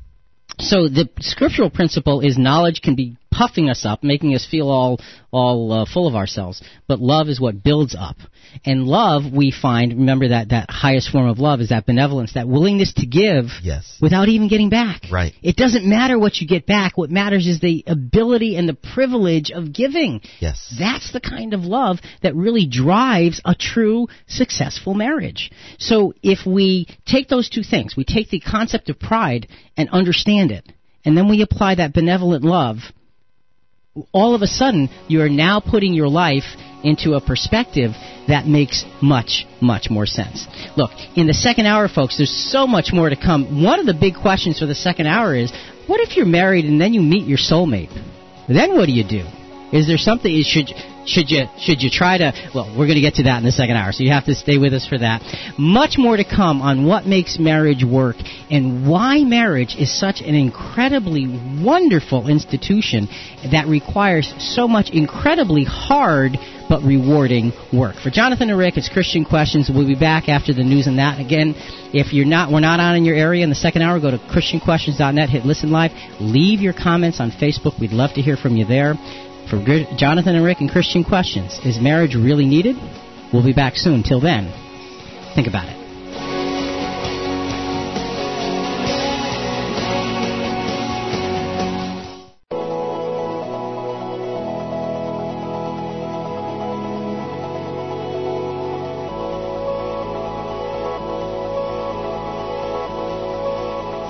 So the scriptural principle is knowledge can be puffing us up, making us feel all all uh, full of ourselves. But love is what builds up. And love, we find, remember that that highest form of love is that benevolence, that willingness to give
yes.
without even getting back.
Right.
It doesn't matter what you get back. What matters is the ability and the privilege of giving.
Yes.
That's the kind of love that really drives a true successful marriage. So if we take those two things, we take the concept of pride and understand it, and then we apply that benevolent love, all of a sudden you are now putting your life into a perspective that makes much, much more sense. Look, in the second hour, folks, there's so much more to come. One of the big questions for the second hour is, what if you're married and then you meet your soulmate? Then what do you do? Is there something? Should should you should you try to? Well, we're going to get to that in the second hour, so you have to stay with us for that. Much more to come on what makes marriage work and why marriage is such an incredibly wonderful institution that requires so much incredibly hard but rewarding work. For Jonathan and Rick, it's Christian Questions. We'll be back after the news and that. Again, if you're not, we're not on in your area in the second hour, go to ChristianQuestions.net, hit listen live, leave your comments on Facebook. We'd love to hear from you there. For Jonathan and Rick and Christian Questions, is marriage really needed? We'll be back soon. Till then, think about it.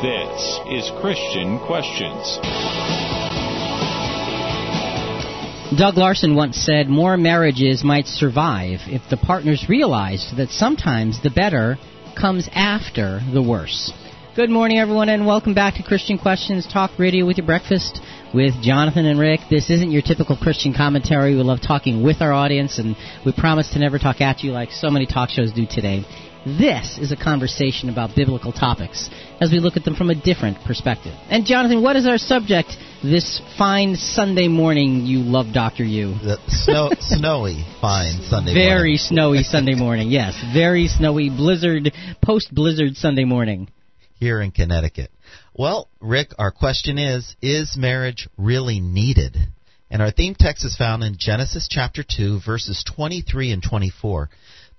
This is Christian Questions.
Doug Larson once said more marriages might survive if the partners realized that sometimes the better comes after the worse. Good morning, everyone, and welcome back to Christian Questions Talk Radio with your breakfast with Jonathan and Rick. This isn't your typical Christian commentary. We love talking with our audience, and we promise to never talk at you like so many talk shows do today. This is a conversation about biblical topics as we look at them from a different perspective. And Jonathan, what is our subject this fine Sunday morning? You love Doctor You.
The snow, snowy, fine Sunday.
Very
morning.
snowy Sunday morning. Yes, very snowy blizzard, post blizzard Sunday morning
here in Connecticut. Well, Rick, our question is: Is marriage really needed? And our theme text is found in Genesis chapter two, verses twenty-three and twenty-four.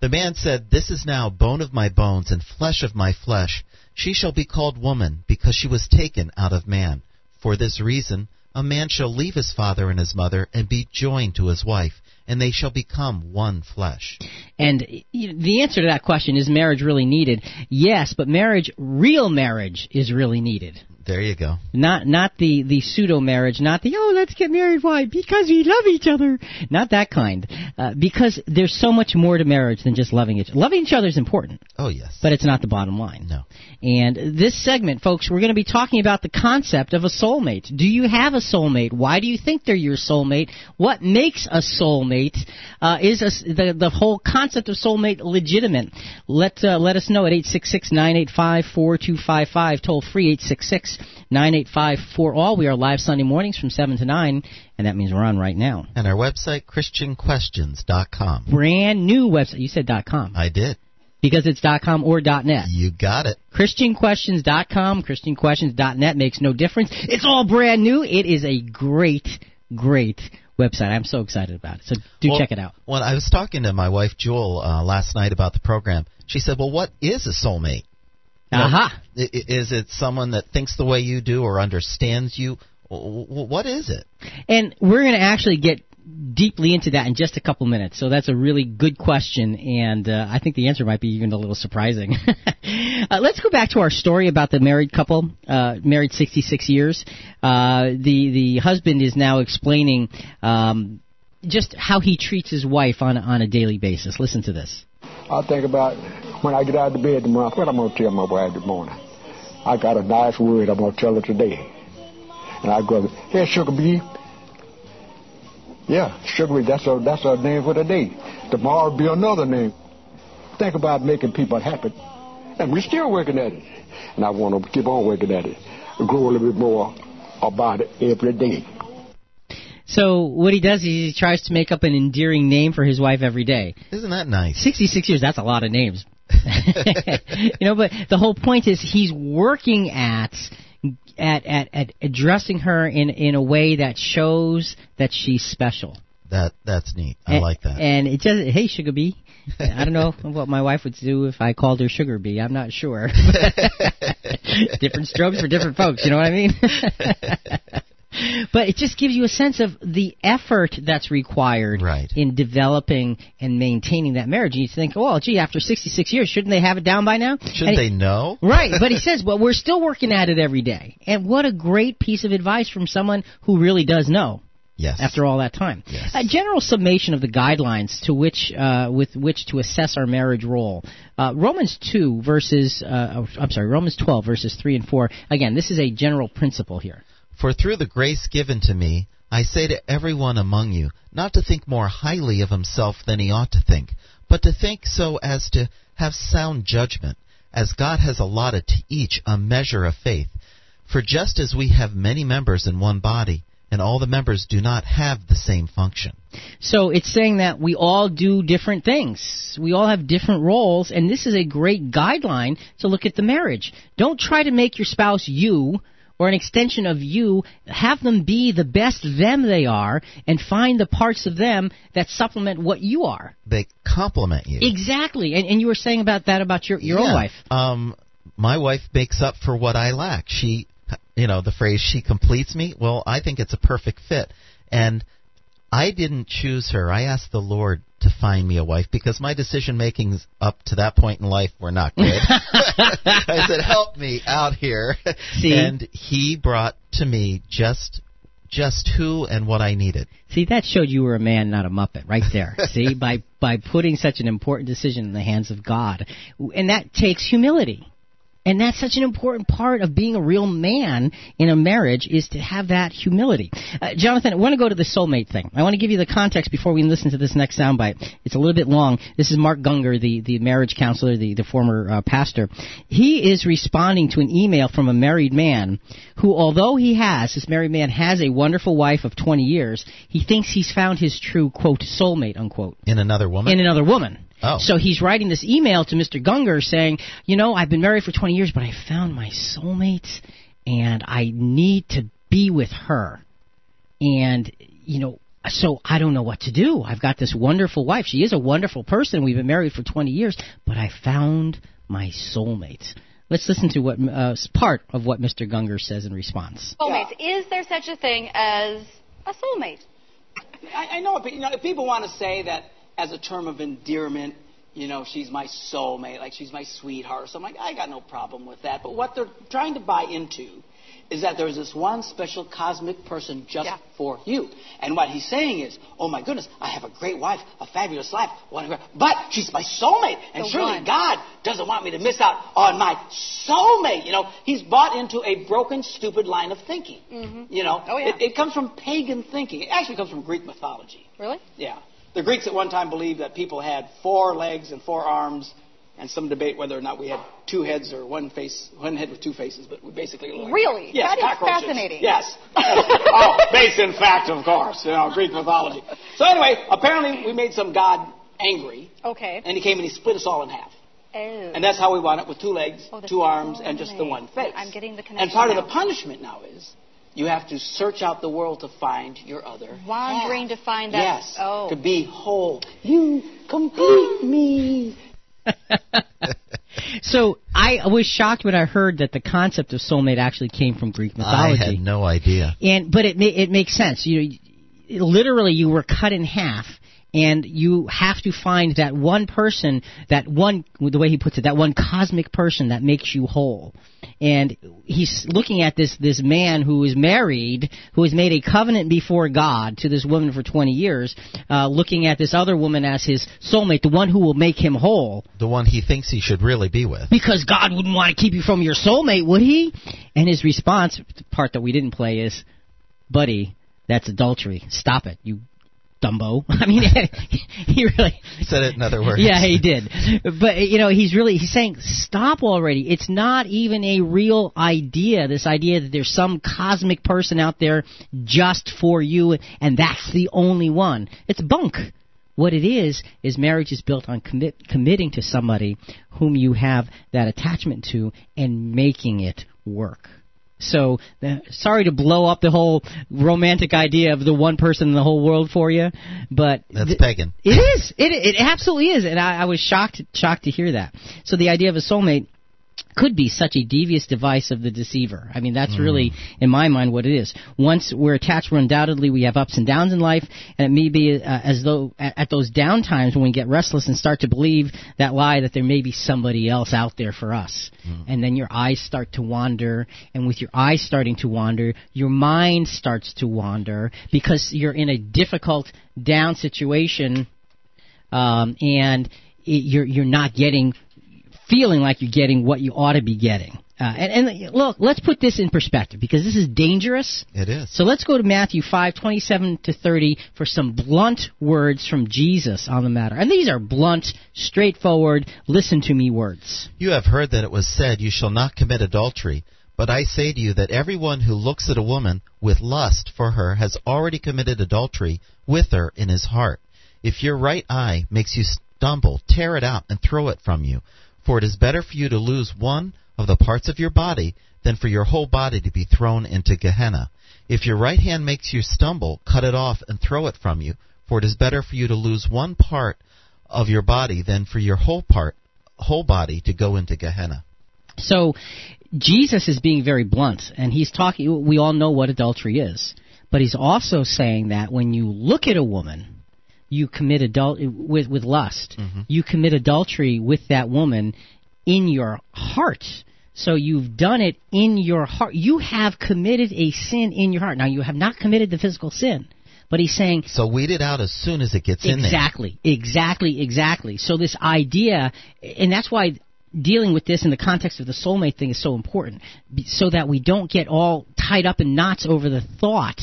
The man said, This is now bone of my bones and flesh of my flesh. She shall be called woman, because she was taken out of man. For this reason, a man shall leave his father and his mother and be joined to his wife, and they shall become one flesh.
And the answer to that question is marriage really needed? Yes, but marriage, real marriage, is really needed.
There you go.
Not not the the pseudo marriage, not the oh let's get married. Why? Because we love each other. Not that kind. Uh, because there's so much more to marriage than just loving each. Loving each other is important.
Oh yes.
But it's not the bottom line.
No.
And this segment, folks, we're going to be talking about the concept of a soulmate. Do you have a soulmate? Why do you think they're your soulmate? What makes a soulmate? Uh, is a, the the whole concept of soulmate legitimate? Let uh, let us know at eight six six nine eight five four two five five. Toll free eight six six. 985 for all. We are live Sunday mornings from 7 to 9, and that means we're on right now.
And our website, ChristianQuestions.com.
Brand new website. You said dot .com.
I did.
Because it's dot .com or dot .net.
You got it.
ChristianQuestions.com, ChristianQuestions.net makes no difference. It's all brand new. It is a great, great website. I'm so excited about it. So do
well,
check it out.
When I was talking to my wife Jewel uh, last night about the program, she said, "Well, what is a soulmate?"
Aha.
Uh-huh. Is it someone that thinks the way you do or understands you? What is it?
And we're going to actually get deeply into that in just a couple minutes. So that's a really good question, and uh, I think the answer might be even a little surprising. uh, let's go back to our story about the married couple, uh, married 66 years. Uh, the the husband is now explaining um, just how he treats his wife on on a daily basis. Listen to this.
I think about when I get out of the bed tomorrow, what I'm going to tell my wife this morning. I got a nice word I'm going to tell her today. And I go, hey, Sugar Bee. Yeah, Sugar Bee, that's our, that's a name for the day. Tomorrow will be another name. Think about making people happy. And we're still working at it. And I want to keep on working at it. Grow a little bit more about it every day.
So what he does is he tries to make up an endearing name for his wife every day.
Isn't that nice?
66 years, that's a lot of names. you know, but the whole point is he's working at at, at, at addressing her in, in a way that shows that she's special.
That that's neat. I
and,
like that.
And it just, hey, Sugar Bee. I don't know what my wife would do if I called her Sugar Bee. I'm not sure. different strokes for different folks. You know what I mean? But it just gives you a sense of the effort that's required
right.
in developing and maintaining that marriage. And you think, well, gee, after 66 years, shouldn't they have it down by now?
Shouldn't they know?
right. But he says, well, we're still working at it every day. And what a great piece of advice from someone who really does know.
Yes.
After all that time,
yes.
a general summation of the guidelines to which, uh, with which to assess our marriage role. Uh, Romans two verses, uh, I'm sorry, Romans twelve verses three and four. Again, this is a general principle here.
For through the grace given to me, I say to everyone among you, not to think more highly of himself than he ought to think, but to think so as to have sound judgment, as God has allotted to each a measure of faith. For just as we have many members in one body, and all the members do not have the same function.
So it's saying that we all do different things. We all have different roles, and this is a great guideline to look at the marriage. Don't try to make your spouse you or an extension of you. Have them be the best them they are, and find the parts of them that supplement what you are.
They complement you.
Exactly. And, and you were saying about that about your, your
yeah.
own wife.
Um, my wife makes up for what I lack. She you know the phrase she completes me well i think it's a perfect fit and i didn't choose her i asked the lord to find me a wife because my decision makings up to that point in life were not good i said help me out here
See?
and he brought to me just just who and what i needed
See, that showed you were a man, not a muppet, right there. See, by by putting such an important decision in the hands of God, and that takes humility. And that's such an important part of being a real man in a marriage is to have that humility. Uh, Jonathan, I want to go to the soulmate thing. I want to give you the context before we listen to this next soundbite. It's a little bit long. This is Mark Gungor, the, the marriage counselor, the, the former uh, pastor. He is responding to an email from a married man who, although he has, this married man has a wonderful wife of 20 years, he thinks he's found his true, quote, soulmate, unquote.
in another woman
In another woman.
Oh.
So he's writing this email to Mr. Gungor saying, you know, I've been married for 20 years, but I found my soulmate and I need to be with her. And, you know, so I don't know what to do. I've got this wonderful wife. She is a wonderful person. We've been married for 20 years, but I found my soulmate. Let's listen to what uh, part of what Mr. Gungor says in response.
Soulmates. Is there such a thing as a soulmate?
I, I know, but you know, if people want to say that as a term of endearment, you know, she's my soulmate, like she's my sweetheart So I'm Like, I got no problem with that. But what they're trying to buy into is that there's this one special cosmic person just
Yeah.
for you. And what he's saying is, oh my goodness, I have a great wife, a fabulous life, whatever, but she's my soulmate. And
The
surely
one.
God doesn't want me to miss out on my soulmate. You know, he's bought into a broken, stupid line of thinking.
Mm-hmm.
You know,
Oh, yeah.
it, it comes from pagan thinking. It actually comes from Greek mythology.
Really?
Yeah. The Greeks at one time believed that people had four legs and four arms, and some debate whether or not we had two heads or one face, one head with two faces, but we basically like
Really?
Yes,
That is
cockroaches.
fascinating.
Yes. oh, based in fact, of course, you know, Greek mythology. So anyway, apparently we made some god angry,
Okay.
and he came and he split us all in half.
Oh.
And that's how we want it, with two legs,
Oh,
two arms, and just the one face.
I'm getting the connection.
And part of the punishment now is you have to search out the world to find your other
Wandering
half.
to find that.
Yes.
Oh.
To be whole. You complete me.
So I was shocked when I heard that the concept of soulmate actually came from Greek mythology.
I had no idea.
And but it ma- it makes sense. You know, literally you were cut in half, and you have to find that one person, that one the way he puts it, that one cosmic person that makes you whole. And he's looking at this this man who is married, who has made a covenant before God to this woman for 20 years, uh, looking at this other woman as his soulmate, the one who will make him whole
The one he thinks he should really be with.
because God wouldn't want to keep you from your soulmate, would he? And his response, the part that we didn't play, is, "Buddy, that's adultery. Stop it, you dumbo." I mean, he really
Said it in other words.
yeah, he did. But you know, he's really he's saying stop already. It's not even a real idea. This idea that there's some cosmic person out there just for you and that's the only one. It's bunk. What it is is marriage is built on commit, committing to somebody whom you have that attachment to and making it work. So, uh, sorry to blow up the whole romantic idea of the one person in the whole world for you, but
That's
th-
pagan.
It is. It it absolutely is, and I, I was shocked shocked to hear that. So the idea of a soulmate could be such a devious device of the deceiver. I mean, that's really, in my mind, what it is. Once we're attached, we're undoubtedly we have ups and downs in life, and it may be uh, as though at, at those down times when we get restless and start to believe that lie that there may be somebody else out there for us, and then your eyes start to wander, and with your eyes starting to wander, your mind starts to wander because you're in a difficult down situation, um, and it, you're you're not getting feeling like you're getting what you ought to be getting. Uh, and, and look, let's put this in perspective because this is dangerous.
It is.
So let's go to Matthew five twenty seven to 30 for some blunt words from Jesus on the matter. And these are blunt, straightforward, listen to me words.
You have heard that it was said, You shall not commit adultery. But I say to you that everyone who looks at a woman with lust for her has already committed adultery with her in his heart. If your right eye makes you stumble, tear it out and throw it from you. For it is better for you to lose one of the parts of your body than for your whole body to be thrown into Gehenna. If your right hand makes you stumble, cut it off and throw it from you. For it is better for you to lose one part of your body than for your whole part, whole body to go into Gehenna.
So Jesus is being very blunt, and he's talking. We all know what adultery is, but he's also saying that when you look at a woman, you commit adult with with lust. Mm-hmm. You commit adultery with that woman in your heart. So you've done it in your heart. You have committed a sin in your heart. Now you have not committed the physical sin, but he's saying
So weed it out as soon as it gets in there.
Exactly, exactly, exactly. So this idea, and that's why dealing with this in the context of the soulmate thing is so important, so that we don't get all tied up in knots over the thought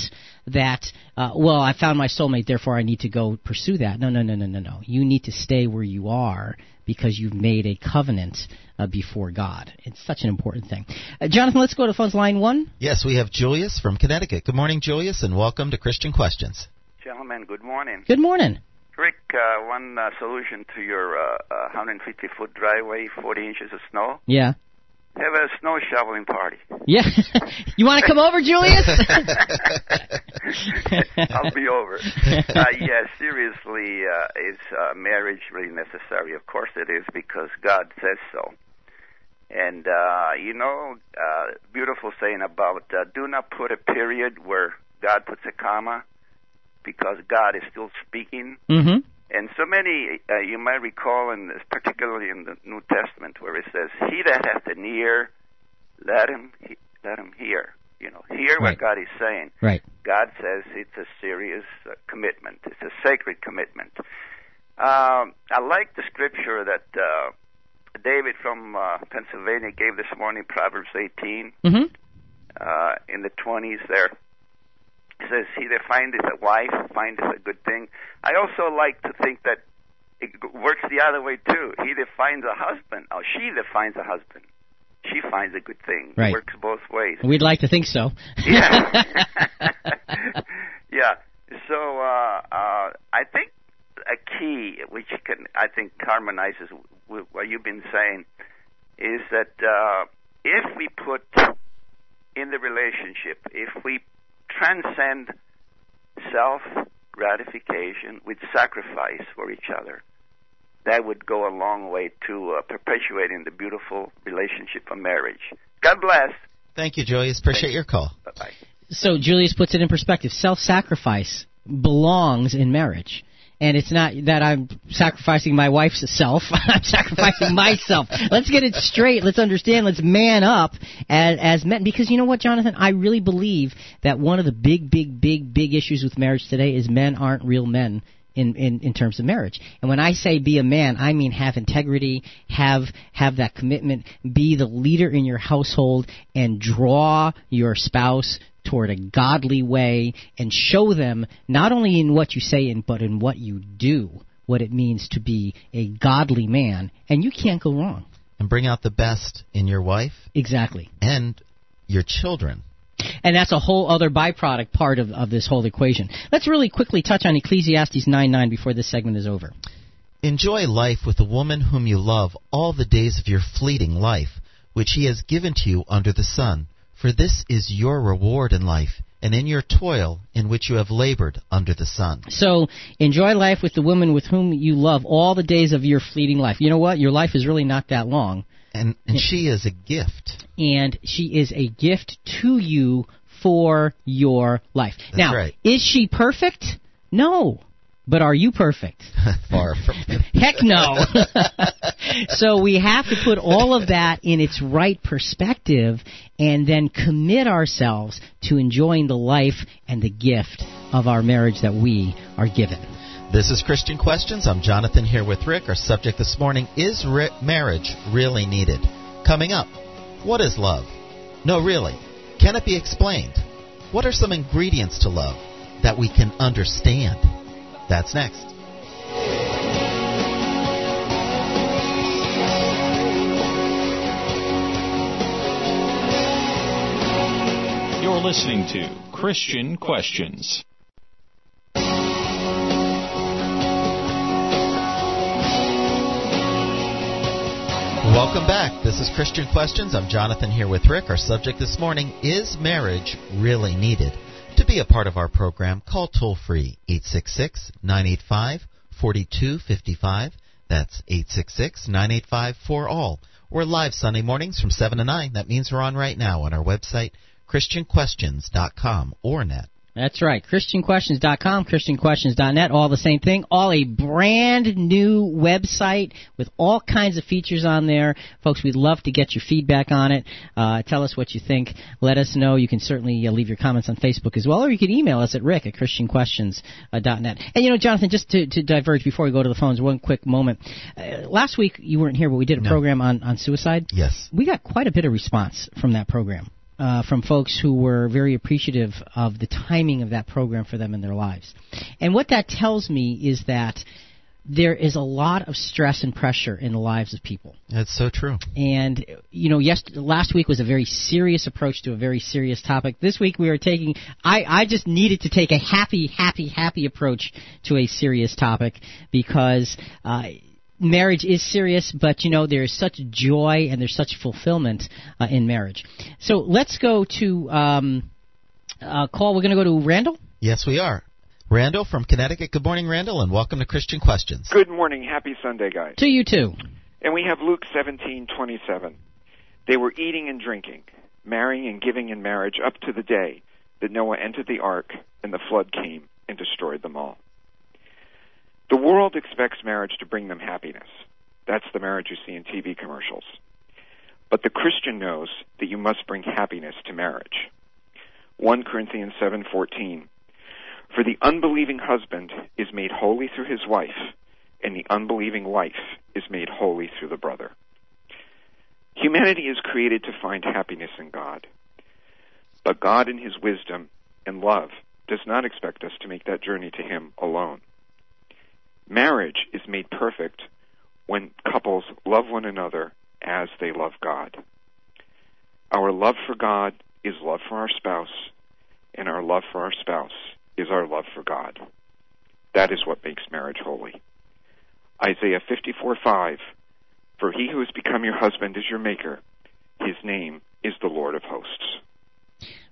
that, uh, well, I found my soulmate, therefore I need to go pursue that. No, no, no, no, no, no. You need to stay where you are because you've made a covenant uh, before God. It's such an important thing. Uh, Jonathan, let's go to phones line one.
Yes, we have Julius from Connecticut. Good morning, Julius, and welcome to Christian Questions.
Gentlemen, good morning.
Good morning.
Rick, uh, one uh, solution to your uh, uh, 150 foot driveway, 40 inches of snow.
Yeah.
Have a snow shoveling party.
Yeah. you want to come over, Julius?
I'll be over. Uh, yeah, seriously, uh, is uh, marriage really necessary? Of course it is because God says so. And, uh, you know, uh, beautiful saying about uh, do not put a period where God puts a comma because God is still speaking.
Mm-hmm.
And so many, uh, you might recall, in this, particularly in the New Testament, where it says, "He that hath an ear, let him he, let him hear." You know, hear
Right.
what God is saying.
Right.
God says it's a serious uh, commitment. It's a sacred commitment. Um, I like the scripture that uh, David from uh, Pennsylvania gave this morning, Proverbs 18,
Mm-hmm.
uh, in the 20s there. Says, He that findeth a wife findeth a good thing. I also like to think that it works the other way too. He that finds a husband, or she that finds a husband, she finds a good thing.
Right.
It works both ways.
We'd like to think so.
Yeah. yeah. So uh, uh, I think a key which can I think harmonizes with what you've been saying is that uh, if we put in the relationship, if we transcend self gratification with sacrifice for each other, that would go a long way to uh, perpetuating the beautiful relationship of marriage. God bless.
Thank you, Julius. Appreciate your call.
Bye bye.
So Julius puts it in perspective. Self-sacrifice belongs in marriage. And it's not that I'm sacrificing my wife's self. I'm sacrificing myself. Let's get it straight. Let's understand. Let's man up as, as men. Because you know what, Jonathan? I really believe that one of the big, big, big, big issues with marriage today is men aren't real men in, in, in terms of marriage. And when I say be a man, I mean have integrity, have have that commitment, be the leader in your household, and draw your spouse toward a godly way, and show them not only in what you say in but in what you do what it means to be a godly man, and you can't go wrong.
And bring out the best in your wife
Exactly.
and your children.
And that's a whole other byproduct part of, of this whole equation. Let's really quickly touch on Ecclesiastes 9 9 before this segment is over.
Enjoy life with the woman whom you love all the days of your fleeting life, which he has given to you under the sun. For this is your reward in life, and in your toil in which you have labored under the sun.
So enjoy life with the woman with whom you love all the days of your fleeting life. You know what? Your life is really not that long.
And, and she is a gift.
And she is a gift to you for your life.
That's
now,
right.
is she perfect? No. But are you perfect?
Far from
Heck no. so we have to put all of that in its right perspective and then commit ourselves to enjoying the life and the gift of our marriage that we are given.
This is Christian Questions. I'm Jonathan here with Rick. Our subject this morning is ri- marriage really needed? Coming up, what is love? No, really. Can it be explained? What are some ingredients to love that we can understand? That's next.
You're listening to Christian Questions.
Welcome back. This is Christian Questions. I'm Jonathan here with Rick. Our subject this morning is marriage really needed? To be a part of our program, call toll free 866 985 4255. That's 866 985 4ALL. We're live Sunday mornings from 7 to 9. That means we're on right now on our website, ChristianQuestions.com or net.
That's right. ChristianQuestions.com, ChristianQuestions.net, all the same thing. All a brand new website with all kinds of features on there. Folks, we'd love to get your feedback on it. Uh, tell us what you think. Let us know. You can certainly uh, leave your comments on Facebook as well, or you can email us at rick at ChristianQuestions.net. And you know, Jonathan, just to, to diverge before we go to the phones, one quick moment. Uh, last week, you weren't here, but we did a
No.
program on, on suicide.
Yes.
We got quite a bit of response from that program. Uh, from folks who were very appreciative of the timing of that program for them in their lives. And what that tells me is that there is a lot of stress and pressure in the lives of people.
That's so true.
And you know, yes, last week was a very serious approach to a very serious topic. This week we are taking. I I just needed to take a happy, happy, happy approach to a serious topic because. Uh, Marriage is serious, but you know there's such joy and there's such fulfillment uh, in marriage. So let's go to um, uh, call. We're going to go to Randall.
Yes, we are. Randall from Connecticut. Good morning, Randall, and welcome to Christian Questions.
Good morning. Happy Sunday, guys.
To you too.
And we have Luke 17:27. They were eating and drinking, marrying and giving in marriage up to the day that Noah entered the ark and the flood came and destroyed them all. The world expects marriage to bring them happiness. That's the marriage you see in TV commercials. But the Christian knows that you must bring happiness to marriage. 1 Corinthians 7:14 For the unbelieving husband is made holy through his wife, and the unbelieving wife is made holy through the brother. Humanity is created to find happiness in God. But God in his wisdom and love does not expect us to make that journey to him alone. Marriage is made perfect when couples love one another as they love God. Our love for God is love for our spouse, and our love for our spouse is our love for God. That is what makes marriage holy. Isaiah 54:5 For he who has become your husband is your maker. His name is the Lord of hosts.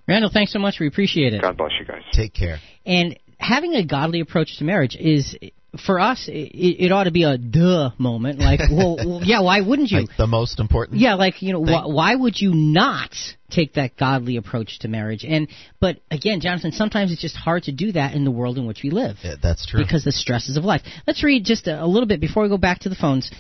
Randall, thanks so much. We appreciate it.
God bless you guys.
Take care.
And having a godly approach to marriage is, for us, it, it ought to be a duh moment. Like, well, well, yeah, why wouldn't you?
Like the most important.
Yeah, like you know, why, why would you not take that godly approach to marriage? And but again, Jonathan, sometimes it's just hard to do that in the world in which we live.
Yeah, that's true.
Because the stresses of life. Let's read just a, a little bit before we go back to the phones.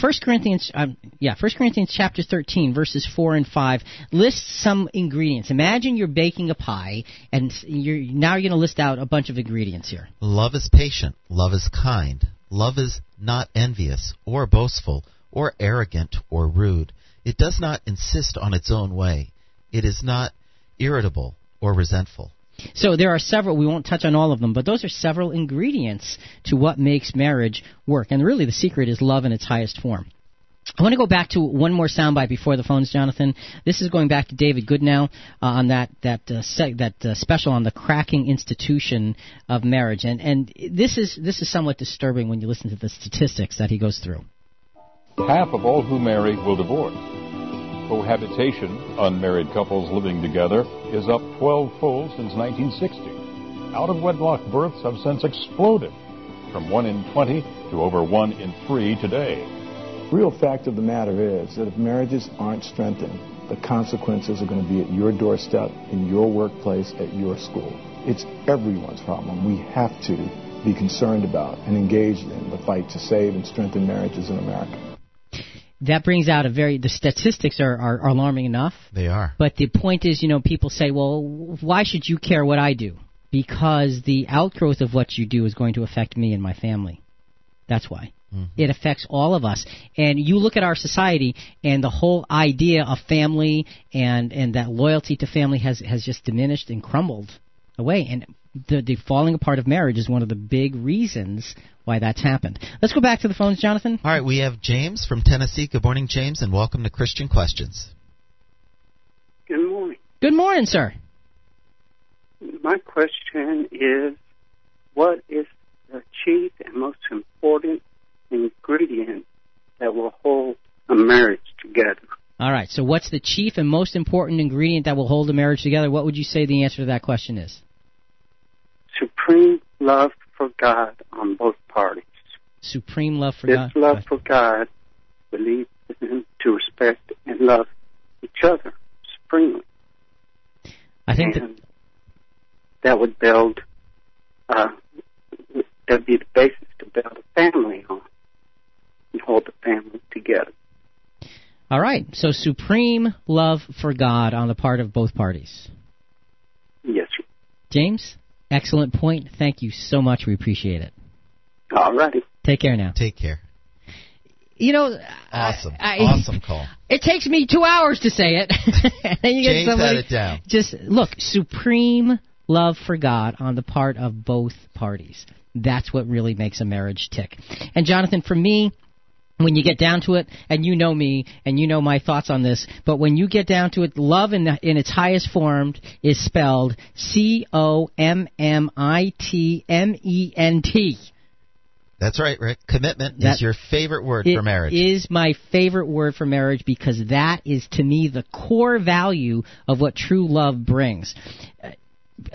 First Corinthians, um, yeah, First Corinthians chapter thirteen, verses four and five lists some ingredients. Imagine you're baking a pie, and you're now you're going to list out a bunch of ingredients here.
Love is patient. Love is kind. Love is not envious or boastful or arrogant or rude. It does not insist on its own way. It is not irritable or resentful.
So there are several. We won't touch on all of them, but those are several ingredients to what makes marriage work. And really, the secret is love in its highest form. I want to go back to one more soundbite before the phones, Jonathan. This is going back to David Goodnow uh, on that that uh, seg- that uh, special on the cracking institution of marriage, and and this is this is somewhat disturbing when you listen to the statistics that he goes through.
Half of all who marry will divorce. Cohabitation, unmarried couples living together, is up 12 fold since 1960. Out of wedlock births have since exploded from 1 in 20 to over 1 in 3 today.
Real fact of the matter is that if marriages aren't strengthened, the consequences are going to be at your doorstep, in your workplace, at your school. It's everyone's problem. We have to be concerned about and engaged in the fight to save and strengthen marriages in America.
That brings out a very the statistics are, are, are alarming enough.
They are.
But the point is, you know, people say, well, why should you care what I do? Because the outgrowth of what you do is going to affect me and my family. That's why. Mm-hmm. It affects all of us. And you look at our society, and the whole idea of family and, and that loyalty to family has, has just diminished and crumbled away. And the, the falling apart of marriage is one of the big reasons why that's happened. Let's go back to the phones, Jonathan.
All right, we have James from Tennessee. Good morning, James, and welcome to Christian Questions.
Good morning.
Good morning, sir.
My question is what is the chief and most important ingredient that will hold a marriage together?
All right, so what's the chief and most important ingredient that will hold a marriage together? What would you say the answer to that question is?
Supreme love for God on both parties.
Supreme love for
this
God.
love for God will lead them to respect and love each other supremely.
I think that,
that would build, uh, that'd be the basis to build a family on and hold the family together.
all right, so supreme love for God on the part of both parties.
Yes, sir.
James, excellent point. Thank you so much. We appreciate it.
All righty.
Take care now.
Take care.
You know,
Awesome.
I-
awesome call.
it takes me two hours to say it. and then you get
James
somebody
had it down.
just look supreme love for God on the part of both parties. That's what really makes a marriage tick. And Jonathan, for me, when you get down to it, and you know me, and you know my thoughts on this, but when you get down to it, love in, the, in its highest form is spelled C O M M I T M E N T.
That's right, Rick. Commitment
That-
is your favorite word
It
for marriage.
is my favorite word for marriage because that is to me the core value of what true love brings.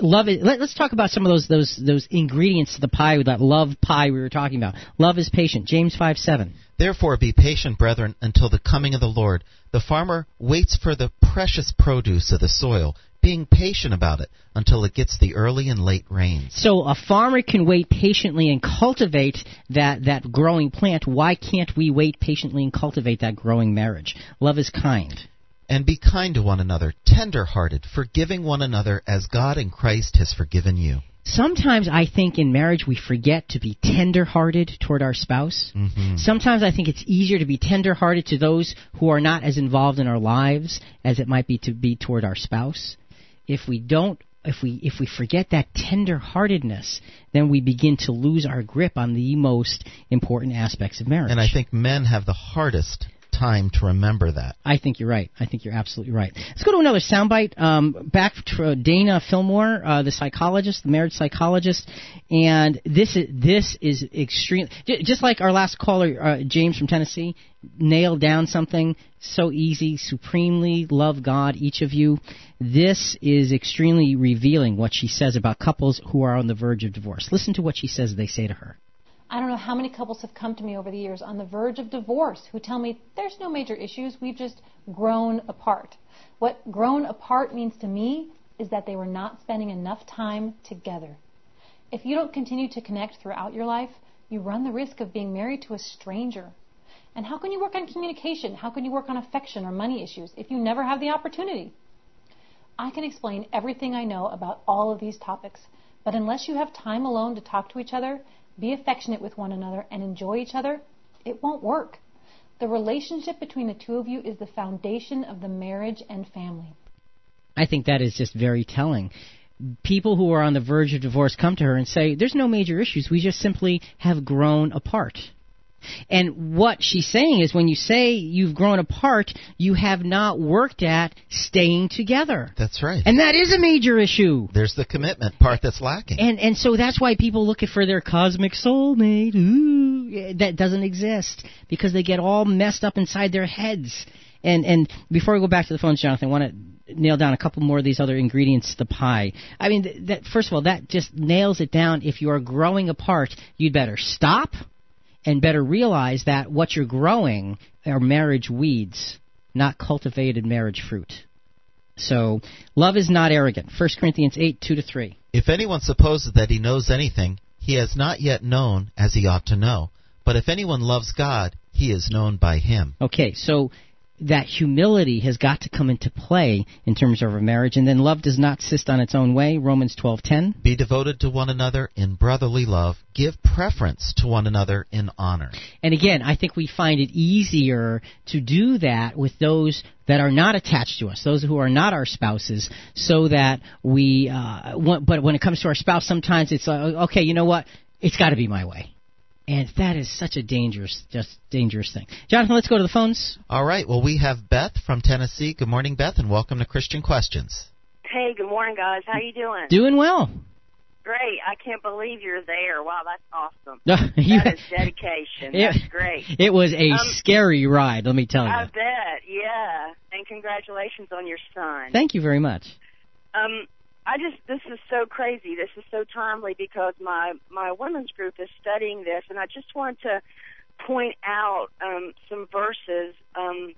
Love is. Let, us talk about some of those those those ingredients to the pie. That love pie we were talking about. Love is patient. James five seven.
Therefore, be patient, brethren, until the coming of the Lord. The farmer waits for the precious produce of the soil, being patient about it until it gets the early and late rains.
So a farmer can wait patiently and cultivate that that growing plant. Why can't we wait patiently and cultivate that growing marriage? Love is kind.
And be kind to one another, tender hearted, forgiving one another as God in Christ has forgiven you.
Sometimes I think in marriage we forget to be tender hearted toward our spouse.
Mm-hmm.
Sometimes I think it's easier to be tender hearted to those who are not as involved in our lives as it might be to be toward our spouse. If we don't if we if we forget that tender heartedness, then we begin to lose our grip on the most important aspects of marriage.
And I think men have the hardest time to remember that.
I think you're right. I think you're absolutely right. Let's go to another soundbite. Um, back to Dana Fillmore, uh, the psychologist, the marriage psychologist, and this is this is extreme. Just like our last caller, uh, James from Tennessee, nailed down something so easy. Supremely love God, each of you. This is extremely revealing. What she says about couples who are on the verge of divorce. Listen to what she says. They say to her.
I don't know how many couples have come to me over the years on the verge of divorce who tell me there's no major issues, we've just grown apart. What grown apart means to me is that they were not spending enough time together. If you don't continue to connect throughout your life, you run the risk of being married to a stranger. And how can you work on communication? How can you work on affection or money issues if you never have the opportunity? I can explain everything I know about all of these topics, but unless you have time alone to talk to each other, be affectionate with one another, and enjoy each other, it won't work. The relationship between the two of you is the foundation of the marriage and family.
I think that is just very telling. People who are on the verge of divorce come to her and say, There's no major issues. We just simply have grown apart. And what she's saying is when you say you've grown apart, you have not worked at staying together.
That's right.
And that is a major issue.
There's the commitment part that's lacking.
And and so that's why people look for their cosmic soulmate. Ooh, eh, that doesn't exist because they get all messed up inside their heads. And and before we go back to the phones, Jonathan, I want to nail down a couple more of these other ingredients to the pie. I mean, th- that first of all, that just nails it down. If you are growing apart, you'd better stop and better realize that what you're growing are marriage weeds, not cultivated marriage fruit. So, love is not arrogant. 1 Corinthians 8, 2 to 3.
If anyone supposes that he knows anything, he has not yet known as he ought to know. But if anyone loves God, he is known by him.
Okay, so that humility has got to come into play in terms of a marriage. And then love does not insist on its own way. Romans 12:10
Be devoted to one another in brotherly love. Give preference to one another in honor.
and again i think we find it easier to do that with those that are not attached to us those who are not our spouses so that we uh want, but when it comes to our spouse sometimes it's uh, okay you know what? It's got to be my way and that is such a dangerous just dangerous thing jonathan let's go to the phones
All right, well, we have Beth from Tennessee. Good morning, Beth, and welcome to Christian Questions.
Hey, good morning, guys. How are you doing?
doing well
Great. I can't believe you're there. Wow, that's awesome.
You-
that is dedication.
It-
That's great.
It was a
Um,
scary ride, let me tell you.
I bet. Yeah. And congratulations on your son.
Thank you very much.
Um, I just this is so crazy. This is so timely because my my women's group is studying this, and I just want to point out um, some verses. Um,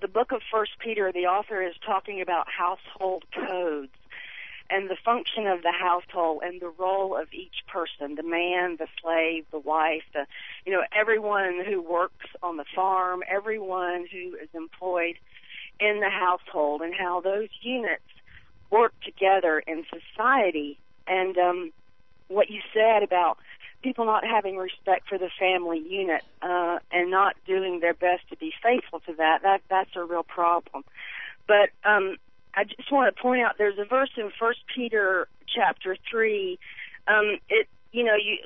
the book of First Peter, the author is talking about household codes and the function of the household and the role of each person the man the slave the wife the you know everyone who works on the farm everyone who is employed in the household and how those units work together in society. And um what you said about people not having respect for the family unit uh and not doing their best to be faithful to that that that's a real problem. But um I just want to point out there's a verse in First Peter chapter three. Um, it you know you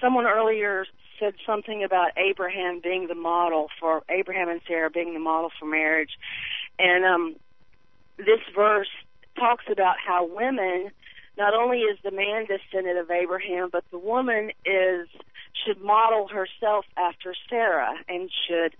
someone earlier said something about Abraham being the model for Abraham and Sarah being the model for marriage, and um, this verse talks about how women not only is the man descendant of Abraham, but the woman is should model herself after Sarah and should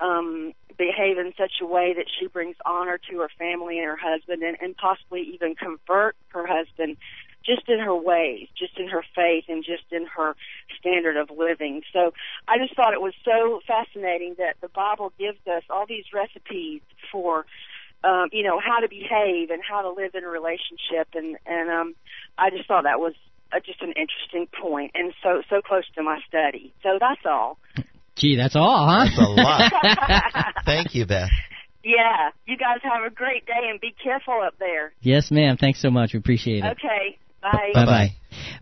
um, behave in such a way that she brings honor to her family and her husband and, and possibly even convert her husband just in her ways, just in her faith and just in her standard of living. So I just thought it was so fascinating that the Bible gives us all these recipes for um, you know, how to behave and how to live in a relationship and and um I just thought that was uh, just an interesting point and so so close to my study. So that's all.
Gee, that's all, huh?
That's a lot. Thank you, Beth.
Yeah, you guys have a great day and be careful up there.
yes, ma'am. Thanks so much. We appreciate it.
Okay, bye.
Bye bye.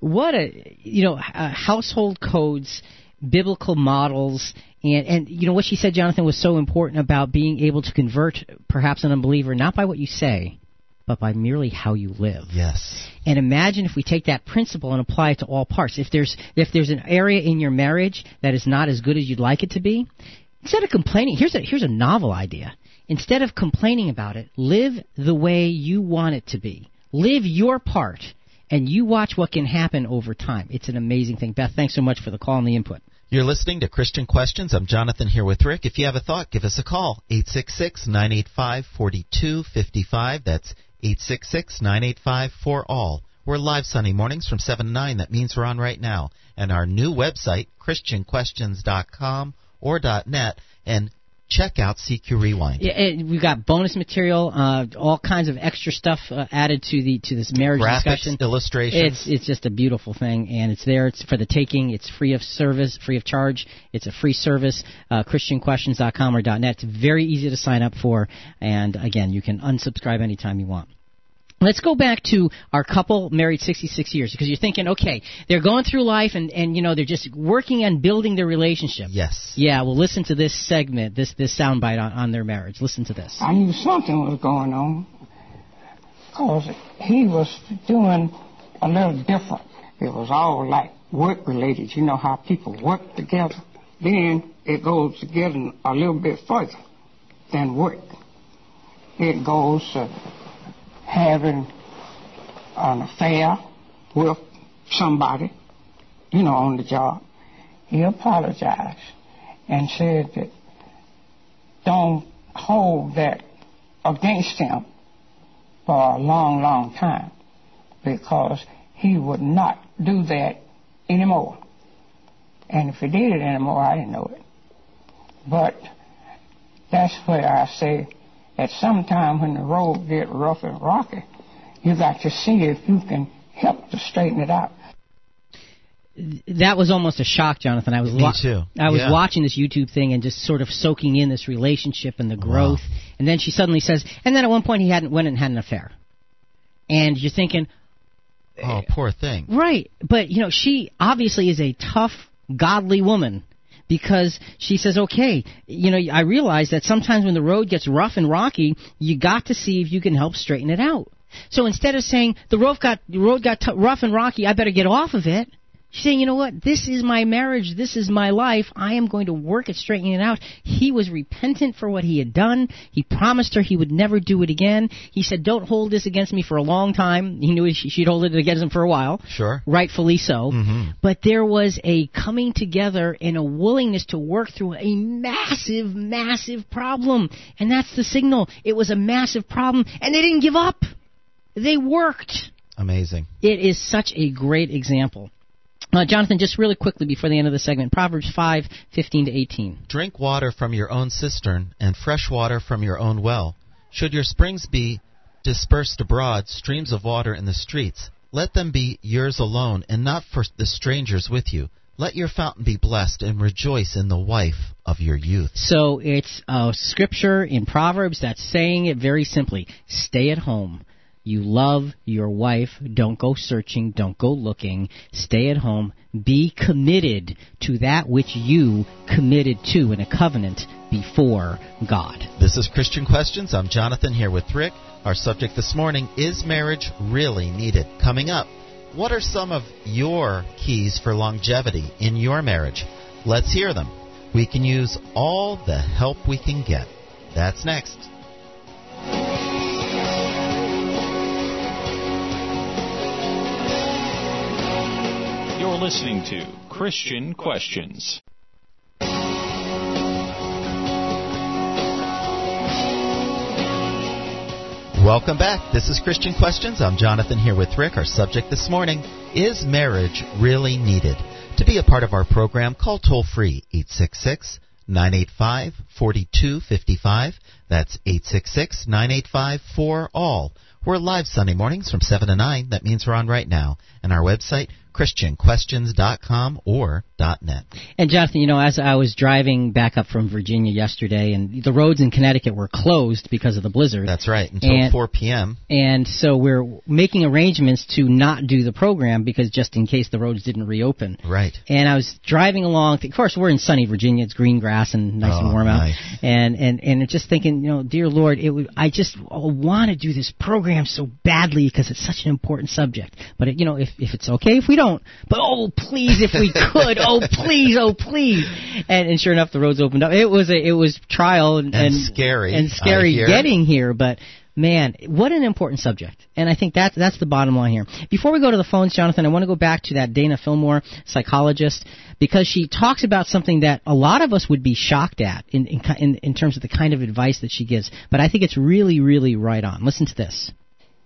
What a you know uh, household codes, biblical models, and and you know what she said, Jonathan, was so important about being able to convert perhaps an unbeliever not by what you say, but by merely how you live.
Yes.
And imagine if we take that principle and apply it to all parts. If there's if there's an area in your marriage that is not as good as you'd like it to be, instead of complaining, here's a here's a novel idea. Instead of complaining about it, live the way you want it to be. Live your part, and you watch what can happen over time. It's an amazing thing. Beth, thanks so much for the call and the input.
You're listening to Christian Questions. I'm Jonathan here with Rick. If you have a thought, give us a call. 866-985-4255. That's 866-985-4ALL. We're live Sunday mornings from 7 to 9. That means we're on right now. And our new website, christianquestions.com or .net, and check out CQ Rewind.
Yeah, and we've got bonus material, uh, all kinds of extra stuff uh, added to the to this marriage
Graphics,
discussion.
illustrations.
It's it's just a beautiful thing, and it's there. It's for the taking. It's free of service, free of charge. It's a free service. Uh, ChristianQuestions.com or .net. It's very easy to sign up for, and again, you can unsubscribe anytime you want. Let's go back to our couple married 66 years because you're thinking, okay, they're going through life and, and you know they're just working on building their relationship.
Yes.
Yeah. Well, listen to this segment, this this soundbite on, on their marriage. Listen to this.
I knew something was going on because he was doing a little different. It was all like work related. You know how people work together. Then it goes together a little bit further than work. It goes uh, having an affair with somebody, you know, on the job. He apologized and said that don't hold that against him for a long, long time because he would not do that anymore. And if he did it anymore, I didn't know it. But that's where I say at some time when the road get rough and rocky, you got to see if you can help to straighten it out.
That was almost a shock, Jonathan. I was
Me too.
I was
Yeah.
watching this YouTube thing and just sort of soaking in this relationship and the growth. And then she suddenly says, and then at one point he hadn't went and had an affair. And you're thinking,
Oh, poor thing.
Right, but you know, she obviously is a tough, godly woman because she says, "Okay, you know, I realize that sometimes when the road gets rough and rocky, you got to see if you can help straighten it out." So instead of saying the road got the road got t- rough and rocky, I better get off of it. She's saying, you know what? This is my marriage. This is my life. I am going to work at straightening it out. He was repentant for what he had done. He promised her he would never do it again. He said, don't hold this against me for a long time. He knew she- she'd hold it against him for a while.
Sure.
Rightfully so.
Mm-hmm.
But there was a coming together and a willingness to work through a massive, massive problem. And that's the signal. It was a massive problem, and they didn't give up. They worked.
Amazing.
It is such a great example. Uh, Jonathan, just really quickly before the end of the segment, Proverbs five fifteen to 18.
Drink water from your own cistern, and fresh water from your own well. Should your springs be dispersed abroad, streams of water in the streets, let them be yours alone, and not for the strangers with you. Let your fountain be blessed, and rejoice in the wife of your youth.
So it's a scripture in Proverbs that's saying it very simply stay at home. You love your wife. Don't go searching. Don't go looking. Stay at home. Be committed to that which you committed to in a covenant before God.
This is Christian Questions. I'm Jonathan here with Rick. Our subject this morning is marriage really needed? Coming up, what are some of your keys for longevity in your marriage? Let's hear them. We can use all the help we can get. That's next.
You're listening to Christian Questions.
Welcome back. This is Christian Questions. I'm Jonathan here with Rick. Our subject this morning is marriage really needed? To be a part of our program, call toll free 866 985 4255. That's 866 985 4ALL. We're live Sunday mornings from 7 to 9. That means we're on right now. And our website, ChristianQuestions.com or .net.
And Jonathan, you know, as I was driving back up from Virginia yesterday, and the roads in Connecticut were closed because of the blizzard.
That's right, until
And-
4 p.m.
And so we're making arrangements to not do the program because just in case the roads didn't reopen.
Right.
And I was driving along. Of course, we're in sunny Virginia. It's green grass and nice
Oh,
and warm out.
nice.
And and and just thinking, you know, dear Lord, it would. I just want to do this program so badly because it's such an important subject. But it, you know, if if it's okay if we don't, but oh please, if we could, oh please, oh please. And, and sure enough, the roads opened up. It was a it was trial and
And scary,
and scary
hear.
getting here, but. Man, what an important subject. And I think that's, that's the bottom line here. Before we go to the phones, Jonathan, I want to go back to that Dana Fillmore psychologist because she talks about something that a lot of us would be shocked at in, in, in, in terms of the kind of advice that she gives. But I think it's really, really right on. Listen to this.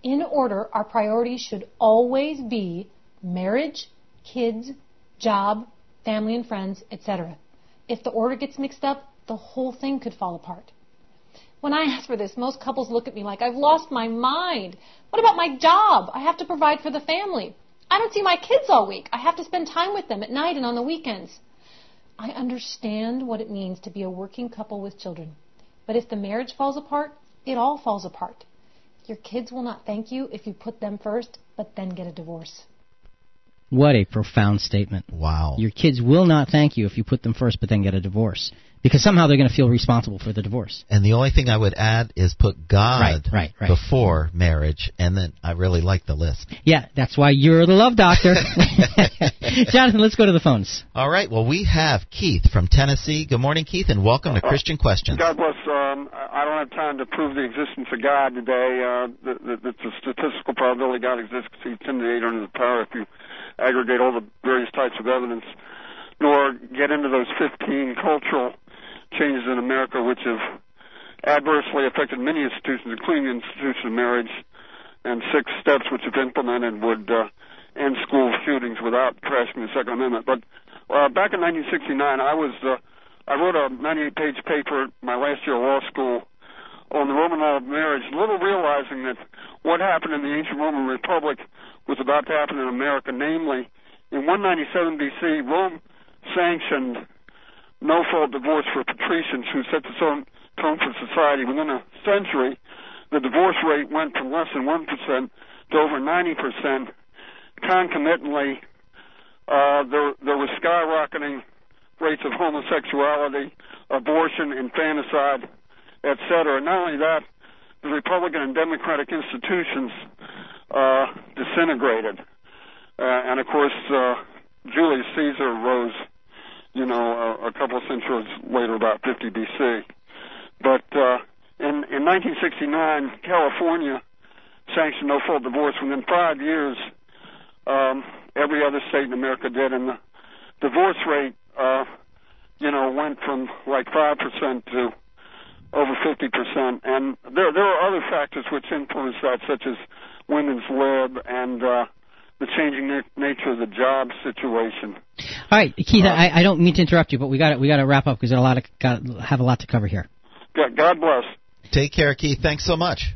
In order, our priorities should always be marriage, kids, job, family and friends, etc. If the order gets mixed up, the whole thing could fall apart. When I ask for this, most couples look at me like I've lost my mind. What about my job? I have to provide for the family. I don't see my kids all week. I have to spend time with them at night and on the weekends. I understand what it means to be a working couple with children. But if the marriage falls apart, it all falls apart. Your kids will not thank you if you put them first, but then get a divorce.
What a profound statement.
Wow.
Your kids will not thank you if you put them first but then get a divorce. Because somehow they're going to feel responsible for the divorce.
And the only thing I would add is put God
Right, right, right.
before marriage, and then I really like the list.
Yeah, that's why you're the love doctor. Jonathan, let's go to the phones.
All right, well, we have Keith from Tennessee. Good morning, Keith, and welcome to Christian Questions.
God bless. Um, I don't have time to prove the existence of God today. Uh, that, that, that's a statistical probability God exists because He's 10 to the 8 under the power if you aggregate all the various types of evidence, nor get into those 15 cultural changes in America which have adversely affected many institutions, including the institution of marriage, and six steps which, if implemented, would uh, end school shootings without crashing the Second Amendment. But uh, back in 1969, I was uh, I wrote a 98-page paper my last year of law school on the Roman law of marriage, little realizing that what happened in the ancient Roman Republic was about to happen in America. Namely, in 197 BC, Rome sanctioned no-fault divorce for patricians who set the tone for society. Within a century, the divorce rate went from less than 1% to over 90%. Concomitantly, uh, there, there was skyrocketing rates of homosexuality, abortion, infanticide, etc. Not only that, the Republican and Democratic institutions uh, disintegrated. Uh, and of course, uh, Julius Caesar rose, you know, a, a couple of centuries later, about 50 BC. But uh, in, in 1969, California sanctioned no-fault divorce. Within five years, um, every other state in America did, and the divorce rate, uh, you know, went from like five percent to over 50%. And there, there are other factors which influence that, such as women's lib and uh, the changing na- nature of the job situation.
All right, Keith, uh, I, I don't mean to interrupt you, but we got we got to wrap up because a lot of got, have a lot to cover here.
God bless.
Take care, Keith. Thanks so much.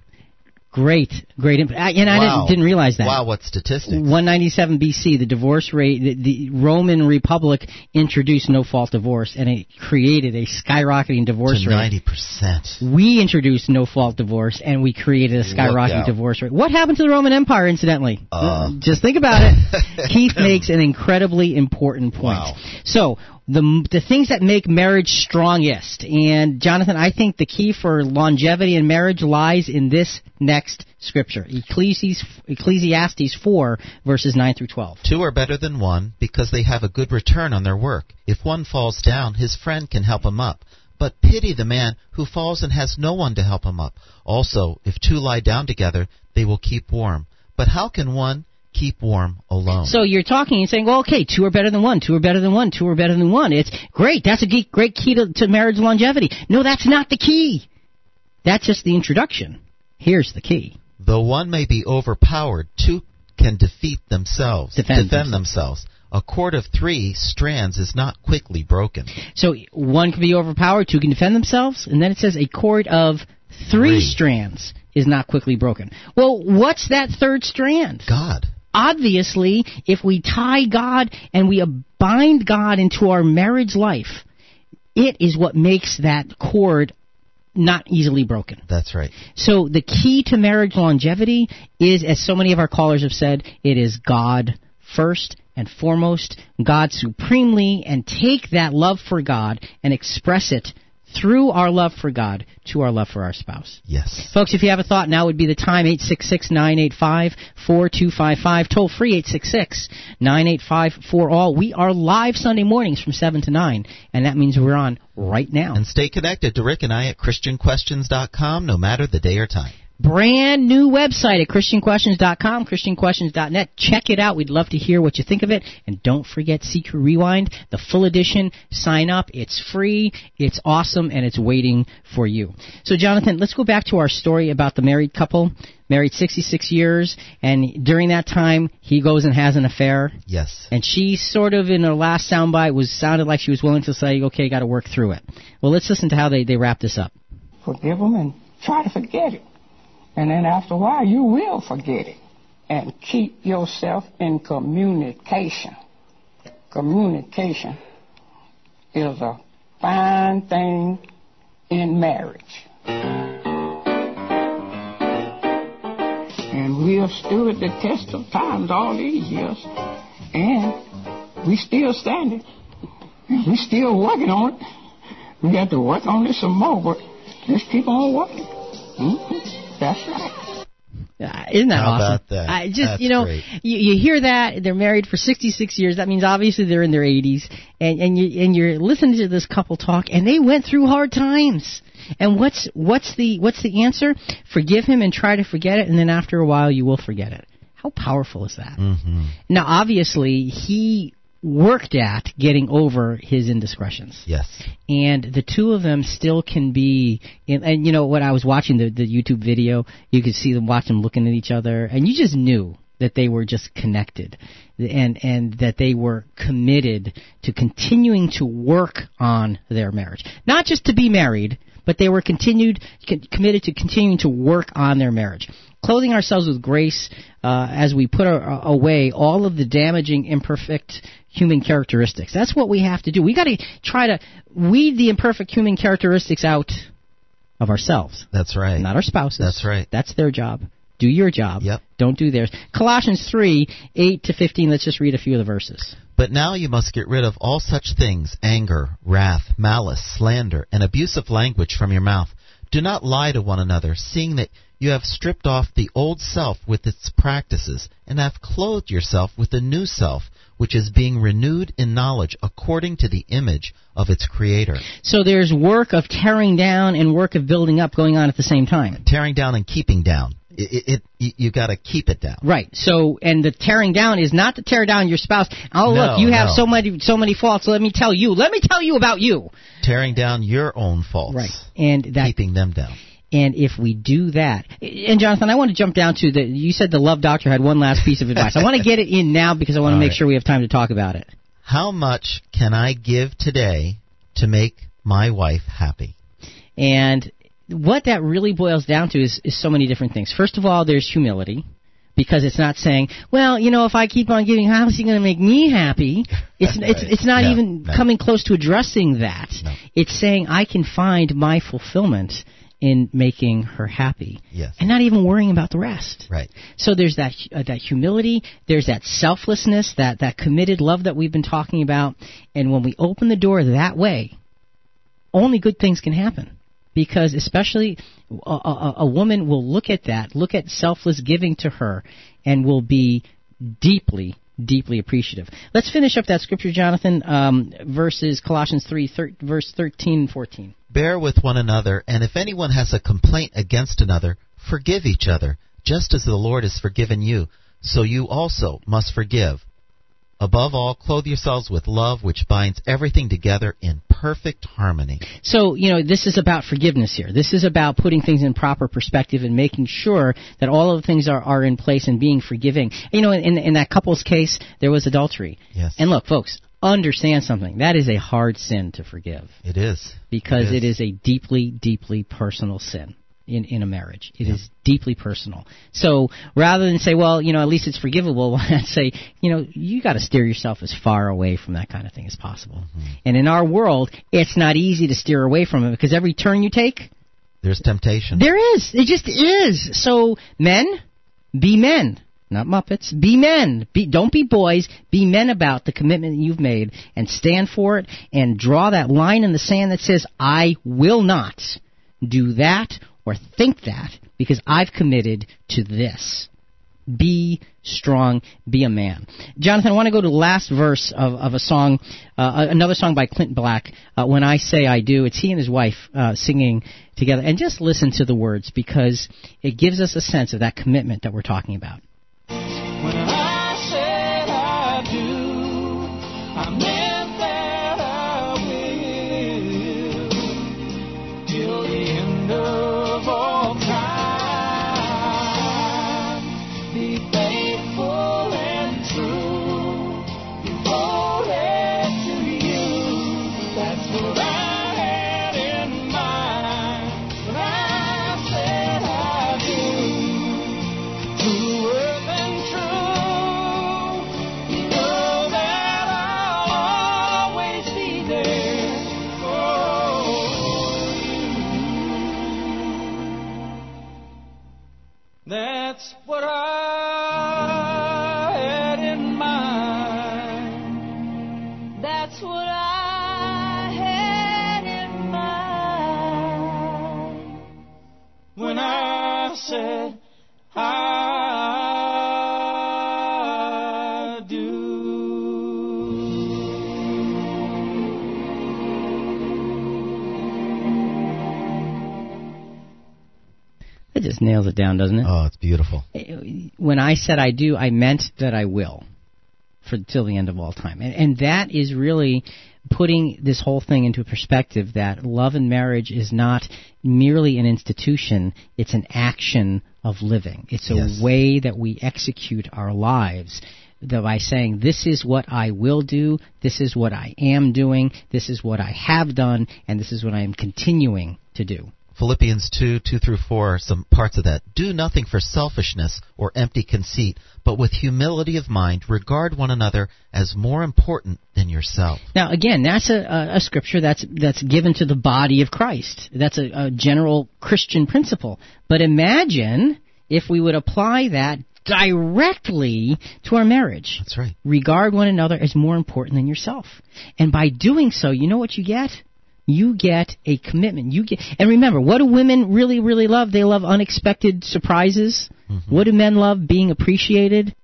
Great, great, and I didn't, didn't, realize that.
Wow, what statistics?
197 BC, the divorce rate, the, the Roman Republic introduced no-fault divorce, and it created a skyrocketing divorce
to
rate.
90 percent.
We introduced no-fault divorce, and we created a skyrocketing divorce rate. What happened to the Roman Empire, incidentally?
Uh.
Just think about it. Keith makes an incredibly important point.
Wow.
So the the things that make marriage strongest. And Jonathan, I think the key for longevity in marriage lies in this next scripture, Ecclesiastes, Ecclesiastes 4 verses 9 through 12.
Two are better than one because they have a good return on their work. If one falls down, his friend can help him up. But pity the man who falls and has no one to help him up. Also, if two lie down together, they will keep warm. But how can one keep warm alone.
So you're talking and saying, well, okay, two are better than one, two are better than one, two are better than one. It's great. That's a great key to, to marriage longevity. No, that's not the key. That's just the introduction. Here's the key.
Though one may be overpowered, two can defeat themselves,
defend,
defend themselves. A cord of three strands is not quickly broken.
So one can be overpowered, two can defend themselves, and then it says a cord of three,
Three.
strands is not quickly broken. Well, what's that third strand?
God.
Obviously, if we tie God and we bind God into our marriage life, it is what makes that cord not easily broken.
That's right.
So the key to marriage longevity is, as so many of our callers have said, it is God first and foremost, God supremely, and take that love for God and express it through our love for God to our love for our spouse.
Yes.
Folks, if you have a thought, now would be the time. 866-985-4255. Toll free, 866-985-4ALL. We are live Sunday mornings from 7 to 9, and that means we're on right now.
And stay connected to Rick and I at ChristianQuestions.com no matter the day or time.
Brand new website at ChristianQuestions.com, ChristianQuestions.net. Check it out. We'd love to hear what you think of it. And don't forget CQ Rewind, the full edition. Sign up. It's free. It's awesome, and it's waiting for you. So, Jonathan, let's go back to our story about the married couple. Married 66 years, and during that time, he goes and has an affair.
Yes.
And she sort of, in her last soundbite, was sounded like she was willing to say, "Okay, got to work through it." Well, let's listen to how they they wrap this up.
Forgive them and try to forget it. And then after a while, you will forget it. And keep yourself in communication. Communication is a fine thing in marriage. And we have stood the test of times all these years. And we still standing. We still working on it. We got to work on this some more, but let's keep on working. Mm-hmm. That's.
Uh, isn't that
How
awesome?
about that?
I just
That's
you know you, you hear that they're married for 66 years. That means obviously they're in their 80s, and and you and you're listening to this couple talk, and they went through hard times. And what's what's the what's the answer? Forgive him and try to forget it, and then after a while you will forget it. How powerful is that?
Mm-hmm.
Now, obviously, he worked at getting over his indiscretions.
Yes.
And the two of them still can be, and, and you know, when I was watching the, the YouTube video, you could see them watch them looking at each other, and you just knew that they were just connected and and that they were committed to continuing to work on their marriage not just to be married but they were continued committed to continuing to work on their marriage clothing ourselves with grace uh, as we put our, away all of the damaging imperfect human characteristics that's what we have to do we got to try to weed the imperfect human characteristics out of ourselves
That's right.
not our spouses
That's right.
that's their job do your job.
Yep.
Don't do theirs. Colossians 3, 8 to 15. Let's just read a few of the verses.
But now you must get rid of all such things anger, wrath, malice, slander, and abusive language from your mouth. Do not lie to one another, seeing that you have stripped off the old self with its practices, and have clothed yourself with the new self, which is being renewed in knowledge according to the image of its creator.
So there's work of tearing down and work of building up going on at the same time.
Tearing down and keeping down. It, it, it you got to keep it down.
Right. So, and the tearing down is not to tear down your spouse. Oh,
No,
look, you have
no.
so many, so many faults. Let me tell you. Let me tell you about you.
Tearing down your own faults.
Right. And that,
Keeping them down.
And if we do that, and Jonathan, I want to jump down to the. You said the love doctor had one last piece of advice. I want to get it in now because I want to make
right.
sure we have time to talk about it.
How much can I give today to make my wife happy?
And what that really boils down to is, is so many different things. First of all, there's humility. Because it's not saying, well, you know, if I keep on giving, how is he going to make me happy? It's it's it's not
No,
even
no.
coming close to addressing that. It's saying I can find my fulfillment in making her happy,
Yes.
and not even worrying about the rest.
Right.
So there's that uh, that humility, there's that selflessness, that that committed love that we've been talking about, and when we open the door that way, only good things can happen. Because especially a, a, a woman will look at that, look at selfless giving to her, and will be deeply, deeply appreciative. Let's finish up that scripture, Jonathan, um, verses Colossians 3, thir- verse 13 and 14.
Bear with one another, and if anyone has a complaint against another, forgive each other, just as the Lord has forgiven you, so you also must forgive. Above all, clothe yourselves with love, which binds everything together in perfect harmony.
So, you know, this is about forgiveness here. This is about putting things in proper perspective and making sure that all of the things are, are in place and being forgiving. You know, in, in that couple's case, there was adultery.
Yes.
And look, folks, understand something. That is a hard sin to forgive
It is.
because
It
it is a deeply, deeply personal sin in, in a marriage. It is deeply personal. So rather than say, well, you know, at least it's forgivable, I'd say, you know, you got to steer yourself as far away from that kind of thing as possible.
Mm-hmm.
And in our world, it's not easy to steer away from it because every turn you take,
There's temptation.
there is. It just is. So men, be men. Not Muppets. Be men. Be, don't be boys. Be men about the commitment you've made and stand for it and draw that line in the sand that says, I will not do that or think that because I've committed to this. Be strong. Be a man. Jonathan, I want to go to the last verse of, of a song, uh, another song by Clint Black, uh, When I Say I Do. It's he and his wife uh, singing together. And just listen to the words because it gives us a sense of that commitment that we're talking about.
Said I do.
It just nails it down, doesn't it?
Oh, it's beautiful.
When I said I do, I meant that I will. for till the end of all time. And, and that is really putting this whole thing into perspective that love and marriage is not merely an institution, it's an action of living. It's a
Yes.
way that we execute our lives by saying, This is what I will do, this is what I am doing, this is what I have done, and this is what I am continuing to do.
Philippians 2, 2 through 4 some parts of that. Do nothing for selfishness or empty conceit, but with humility of mind regard one another as more important than yourself.
Now, again, that's a, a, a scripture that's that's given to the body of Christ. That's a, a general Christian principle. But imagine if we would apply that directly to our marriage.
That's right.
Regard one another as more important than yourself. And by doing so, you know what you get? You get a commitment. You get, and remember, what do women really, really love? They love unexpected surprises. What do men love? Being appreciated.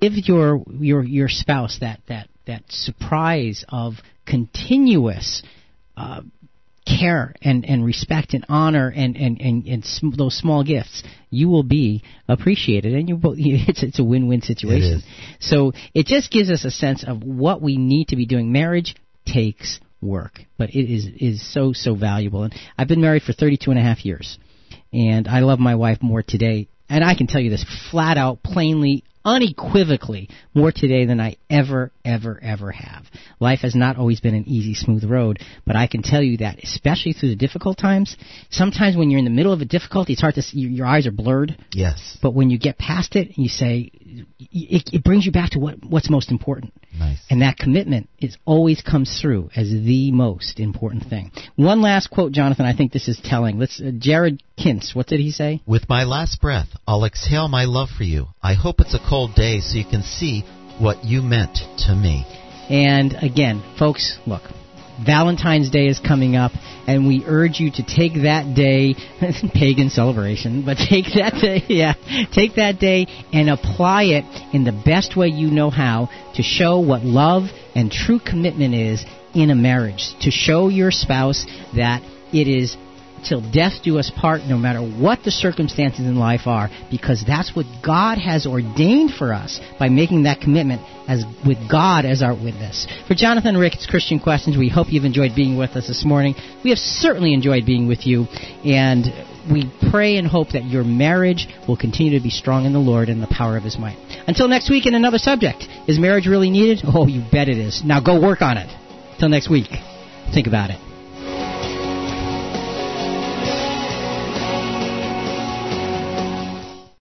Give your your your spouse that that that surprise of continuous uh, care and, and respect and honor and and and, and sm- those small gifts, you will be appreciated, and you both. It's it's a win win situation.
is.
So it just gives us a sense of what we need to be doing. Marriage takes work, but it is is so so valuable. And I've been married for 32 and a half years, and I love my wife more today. And I can tell you this flat out, plainly, unequivocally, more today than I ever, ever, ever have. Life has not always been an easy, smooth road, but I can tell you that, especially through the difficult times, sometimes when you're in the middle of a difficulty, it's hard to see, your eyes are blurred.
Yes.
But when you get past it, you say, it, it brings you back to what, what's most important.
Nice.
And that commitment is always comes through as the most important thing. One last quote, Jonathan. I think this is telling. Let's. Uh, Jarod Kintz. What did he say?
With my last breath, I'll exhale my love for you. I hope it's a cold day so you can see what you meant to me.
And again, folks, look, Valentine's Day is coming up, and we urge you to take that day, pagan celebration, but take that day, yeah, take that day and apply it in the best way you know how to show what love and true commitment is in a marriage. To show your spouse that it is till death do us part, no matter what the circumstances in life are, because that's what God has ordained for us by making that commitment as with God as our witness. For Jonathan Rick, it's Christian Questions. We hope you've enjoyed being with us this morning. We have certainly enjoyed being with you, and we pray and hope that your marriage will continue to be strong in the Lord and the power of His might. Until next week, in another subject. Is marriage really needed? Oh, you bet it is. Now go work on it. Till next week. Think about it.